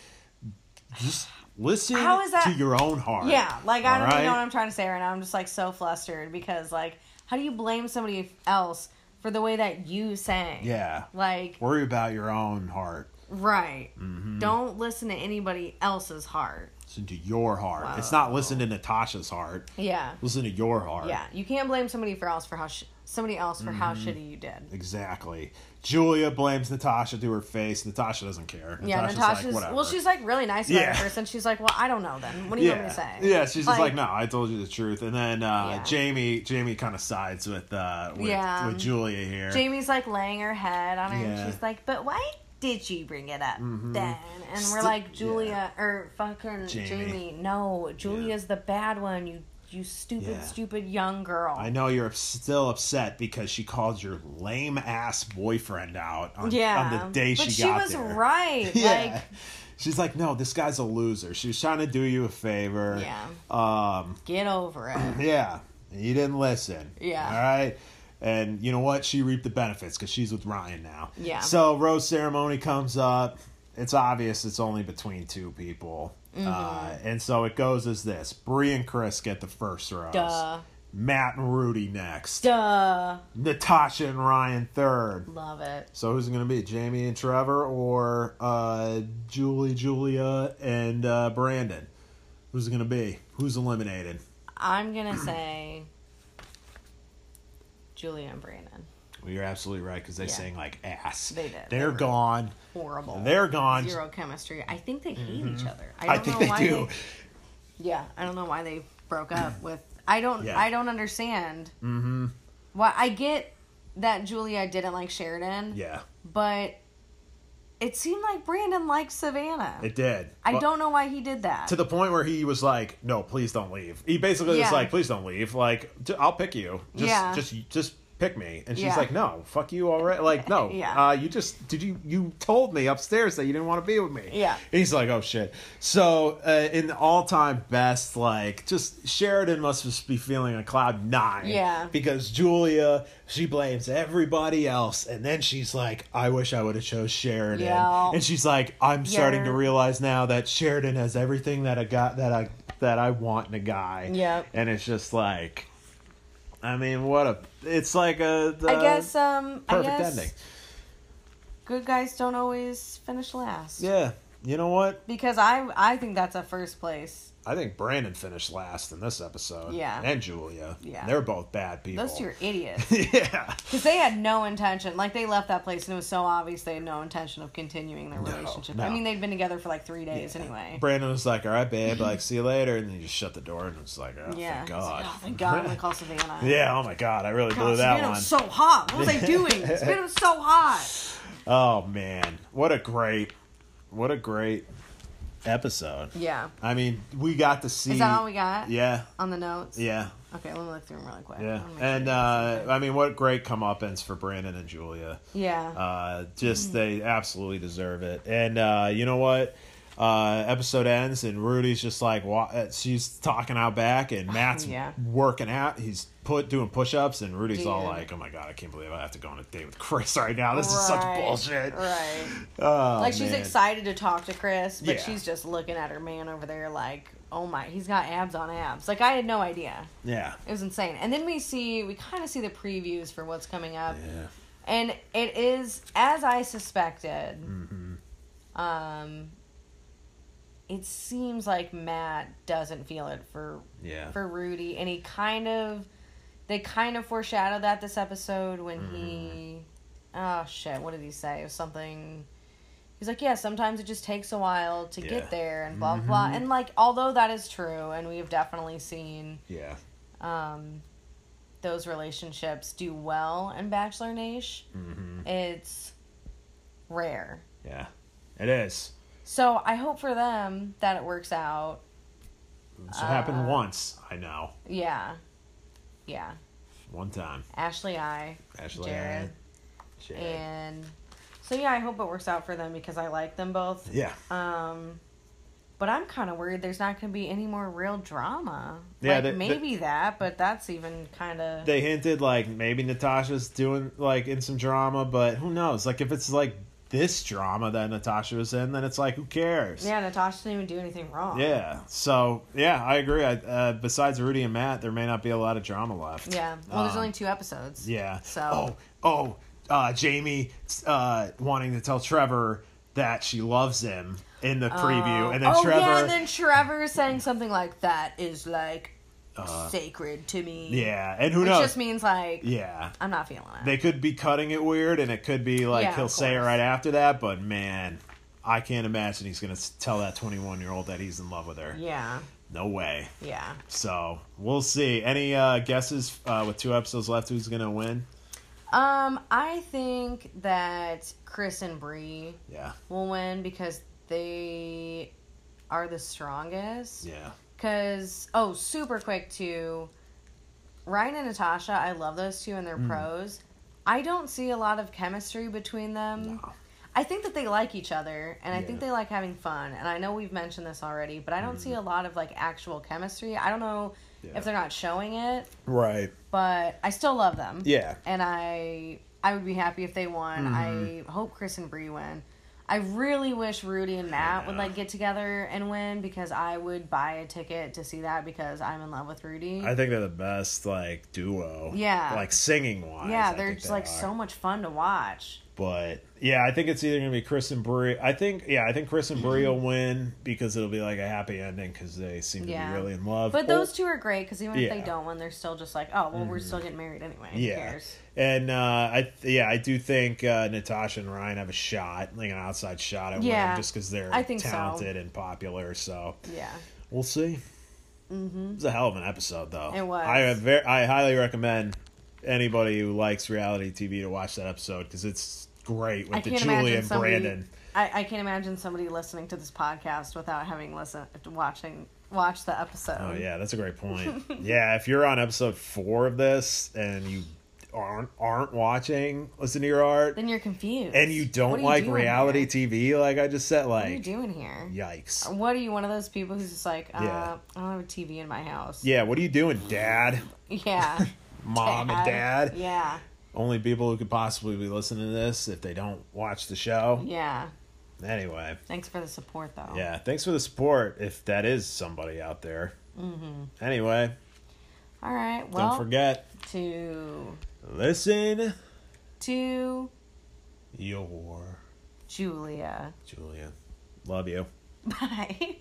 just listen How is that- to your own heart. Yeah, like I don't even know what I'm trying to say right now. I'm just like so flustered because like, how do you blame somebody else for the way that you sang? Yeah. Like Worry about your own heart. Right. Mm-hmm. Don't listen to anybody else's heart. Listen to your heart. Wow. It's not listen to Natasha's heart. Yeah. Listen to your heart. Yeah. You can't blame somebody for else for how sh- somebody else for Mm-hmm. how shitty you did. Exactly. Julia blames Natasha to her face. Natasha doesn't care. Yeah, Natasha's Natasha's like, whatever. well, she's like really nice about Yeah. it first, and she's like, "Well, I don't know then. What do you want me yeah. to say?" Yeah, she's just like, no, I told you the truth. And then uh, Yeah. Jamie, Jamie kind of sides with uh, with, Yeah. with Julia here. Jamie's like laying her head on her, Yeah. And she's like, "But why did she bring it up then?" And we're like, "Julia or fucking Jamie. Jamie, no, Julia's the bad one. You, you stupid, Yeah. stupid young girl." I know you're still upset because she called your lame ass boyfriend out on, yeah, on the day she but she she got was there. right. Yeah. Like, She's like, no, this guy's a loser. She was trying to do you a favor. yeah, Um, get over it. yeah. You didn't listen. Yeah. All right. And you know what? She reaped the benefits because she's with Ryan now. Yeah. So rose ceremony comes up. It's obvious it's only between two people. Mm-hmm. Uh, and so it goes as this: Bri and Chris get the first rose. Duh, Matt and Rudi next. duh, Natasha and Ryan third. love it. So who's it going to be? Jamie and Trevor or uh, Julie, Julia, and uh, Brandon? Who's it gonna be? Who's eliminated? I'm gonna say Julia and Brandon. Well, you're absolutely right because they Yeah. sang like ass. They did. They're They gone. Horrible. They're gone. Zero chemistry. I think they hate each other. I, I, don't think know they why do. yeah, I don't know why they broke up with. I don't. Yeah. I don't understand. Mm-hmm. Why I get that Julia didn't like Sheridan, Yeah, but it seemed like Brandon liked Savannah. it did. I Well, don't know why he did that. to the point where he was like, "No, please don't leave." He basically was like, "Please don't leave. Like, I'll pick you. Just, Yeah. just, just pick me." And she's Yeah. like, "No, fuck you already. Like, no. Yeah. Uh, you just did you you told me upstairs that you didn't want to be with me." Yeah. He's like, "Oh shit." So, uh, in the all-time best, like, just Sheridan must just be feeling a cloud nine. Yeah. Because Julia, she blames everybody else, and then she's like, "I wish I would have chose Sheridan." Yeah. And she's like, "I'm starting to realize now that Sheridan has everything that I got that I that I want in a guy." Yep. And it's just like, I mean, what a! It's like a. The I guess. Um. I perfect guess ending. Good guys don't always finish last. Yeah. You know what? Because I I think that's a first place. I think Brandon finished last in this episode. Yeah. And Julia. Yeah. They're both bad people. Those two are idiots. yeah. Because they had no intention. Like they left that place and it was so obvious they had no intention of continuing their No, relationship. no. I mean, they'd been together for like three days anyway. Brandon was like, "All right, babe, like, see you later," and then he just shut the door and was like, "Oh, yeah. thank like, God." oh, thank God. I'm gonna call Savannah. yeah. Oh my God, I really God, blew that Savannah one. was so hot. What was I doing? Savannah was so hot. Oh man, what a great, what a great episode. Yeah. I mean, we got to see. Is that all we got Yeah, on the notes? yeah, Okay, let me look through them really quick. Yeah. And sure uh, I mean, what great comeuppance for Brandon and Julia. yeah. Uh, just they absolutely deserve it. And uh, you know what? Uh, episode ends and Rudi's just like uh, she's talking out back and Matt's Yeah. working out. He's put doing push ups and Rudi's all like, "Oh my god, I can't believe I have to go on a date with Chris right now. This is such bullshit." Right. Oh, like she's man. excited to talk to Chris, but Yeah. she's just looking at her man over there like, oh my, he's got abs on abs. Like I had no idea. Yeah, It was insane. And then we see, we kind of see the previews for what's coming up, yeah, and it is as I suspected. hmm Um, it seems like Matt doesn't feel it for yeah, for Rudi, and he kind of, they kind of foreshadowed that this episode when he, oh shit, what did he say? It was something. He's like, yeah, sometimes it just takes a while to Yeah. get there, and blah blah blah. And like, although that is true, and we've definitely seen yeah, um, those relationships do well in Bachelor Nation, hmm it's rare. yeah. It is. So I hope for them that it works out. It's happened Uh, once. I know. Yeah, yeah. One time. Ashley, I, Ashley, Jared, Jared. and so yeah, I hope it works out for them because I like them both. Yeah. Um, but I'm kind of worried there's not going to be any more real drama. Yeah, like the- the- maybe that, but that's even kind of they hinted like maybe Natasha's doing like in some drama, but who knows? Like if it's like this drama that Natasha was in, then it's like who cares? yeah. Natasha didn't even do anything wrong. Yeah. So yeah, I agree. I, uh, besides Rudi and Matt, there may not be a lot of drama left. Yeah. Well, there's Um, only two episodes. Yeah. So- Oh, oh, uh, Jamie uh, wanting to tell Trevor that she loves him in the preview, and then oh Trevor. yeah, and then Trevor saying something like that is like Uh, sacred to me. yeah, and who which knows? just means like yeah. I'm not feeling it. They could be cutting it weird, and it could be like Yeah, he'll of say it course. right after that. But man, I can't imagine he's gonna s- tell that 21 year old that he's in love with her. yeah, No way. yeah. So we'll see. Any uh, guesses uh, with two episodes left? Who's gonna win? Um, I think that Chris and Bri Yeah, will win because they are the strongest. yeah, Because oh, super quick too. Ryan and Natasha, I love those two and their Mm. pros. I don't see a lot of chemistry between them. No. I think that they like each other and I think they like having fun. And I know we've mentioned this already, but I don't see a lot of like actual chemistry. I don't know Yeah. if they're not showing it, right. but I still love them. Yeah, And I I would be happy if they won. Mm-hmm. I hope Chris and Bri win. I really wish Rudi and Matt would like get together and win because I would buy a ticket to see that because I'm in love with Rudi. I think they're the best like duo. Yeah. like singing wise. yeah, they're just they like are. so much fun to watch. But Yeah, I think it's either gonna be Chris and Bri. I think yeah, I think Chris and Bri will win because it'll be like a happy ending because they seem to Yeah. be really in love. But Or- those two are great because even if they don't win, they're still just like, oh, well, we're still getting married anyway. Who Yeah. cares? And uh, I yeah, I do think uh, Natasha and Ryan have a shot, like an outside shot at Yeah, winning, just because they're I think so. talented and popular. So Yeah. we'll see. Mm-hmm. It was a hell of an episode, though. It was. I very, I highly recommend anybody who likes reality TV to watch that episode because it's great with the Julie and somebody. Brandon. I, I can't imagine somebody listening to this podcast without having listened, watching, watch the episode. Oh yeah, that's a great point. yeah, if you're on episode four of this and you aren't aren't watching Listen to Your Heart Then you're confused. and you don't you like reality here? TV, like I just said, like What are you doing here? yikes. What are you, one of those people who's just like, uh, Yeah. I don't have a TV in my house? Yeah, what are you doing, Dad, Yeah. Mom, and Dad? Yeah. Only people who could possibly be listening to this if they don't watch the show. Yeah. Anyway, Thanks for the support, though. yeah, thanks for the support. If that is somebody out there. Mm-hmm. Anyway, All right. Well, don't forget to listen to your Julia. Julia. Love you. Bye.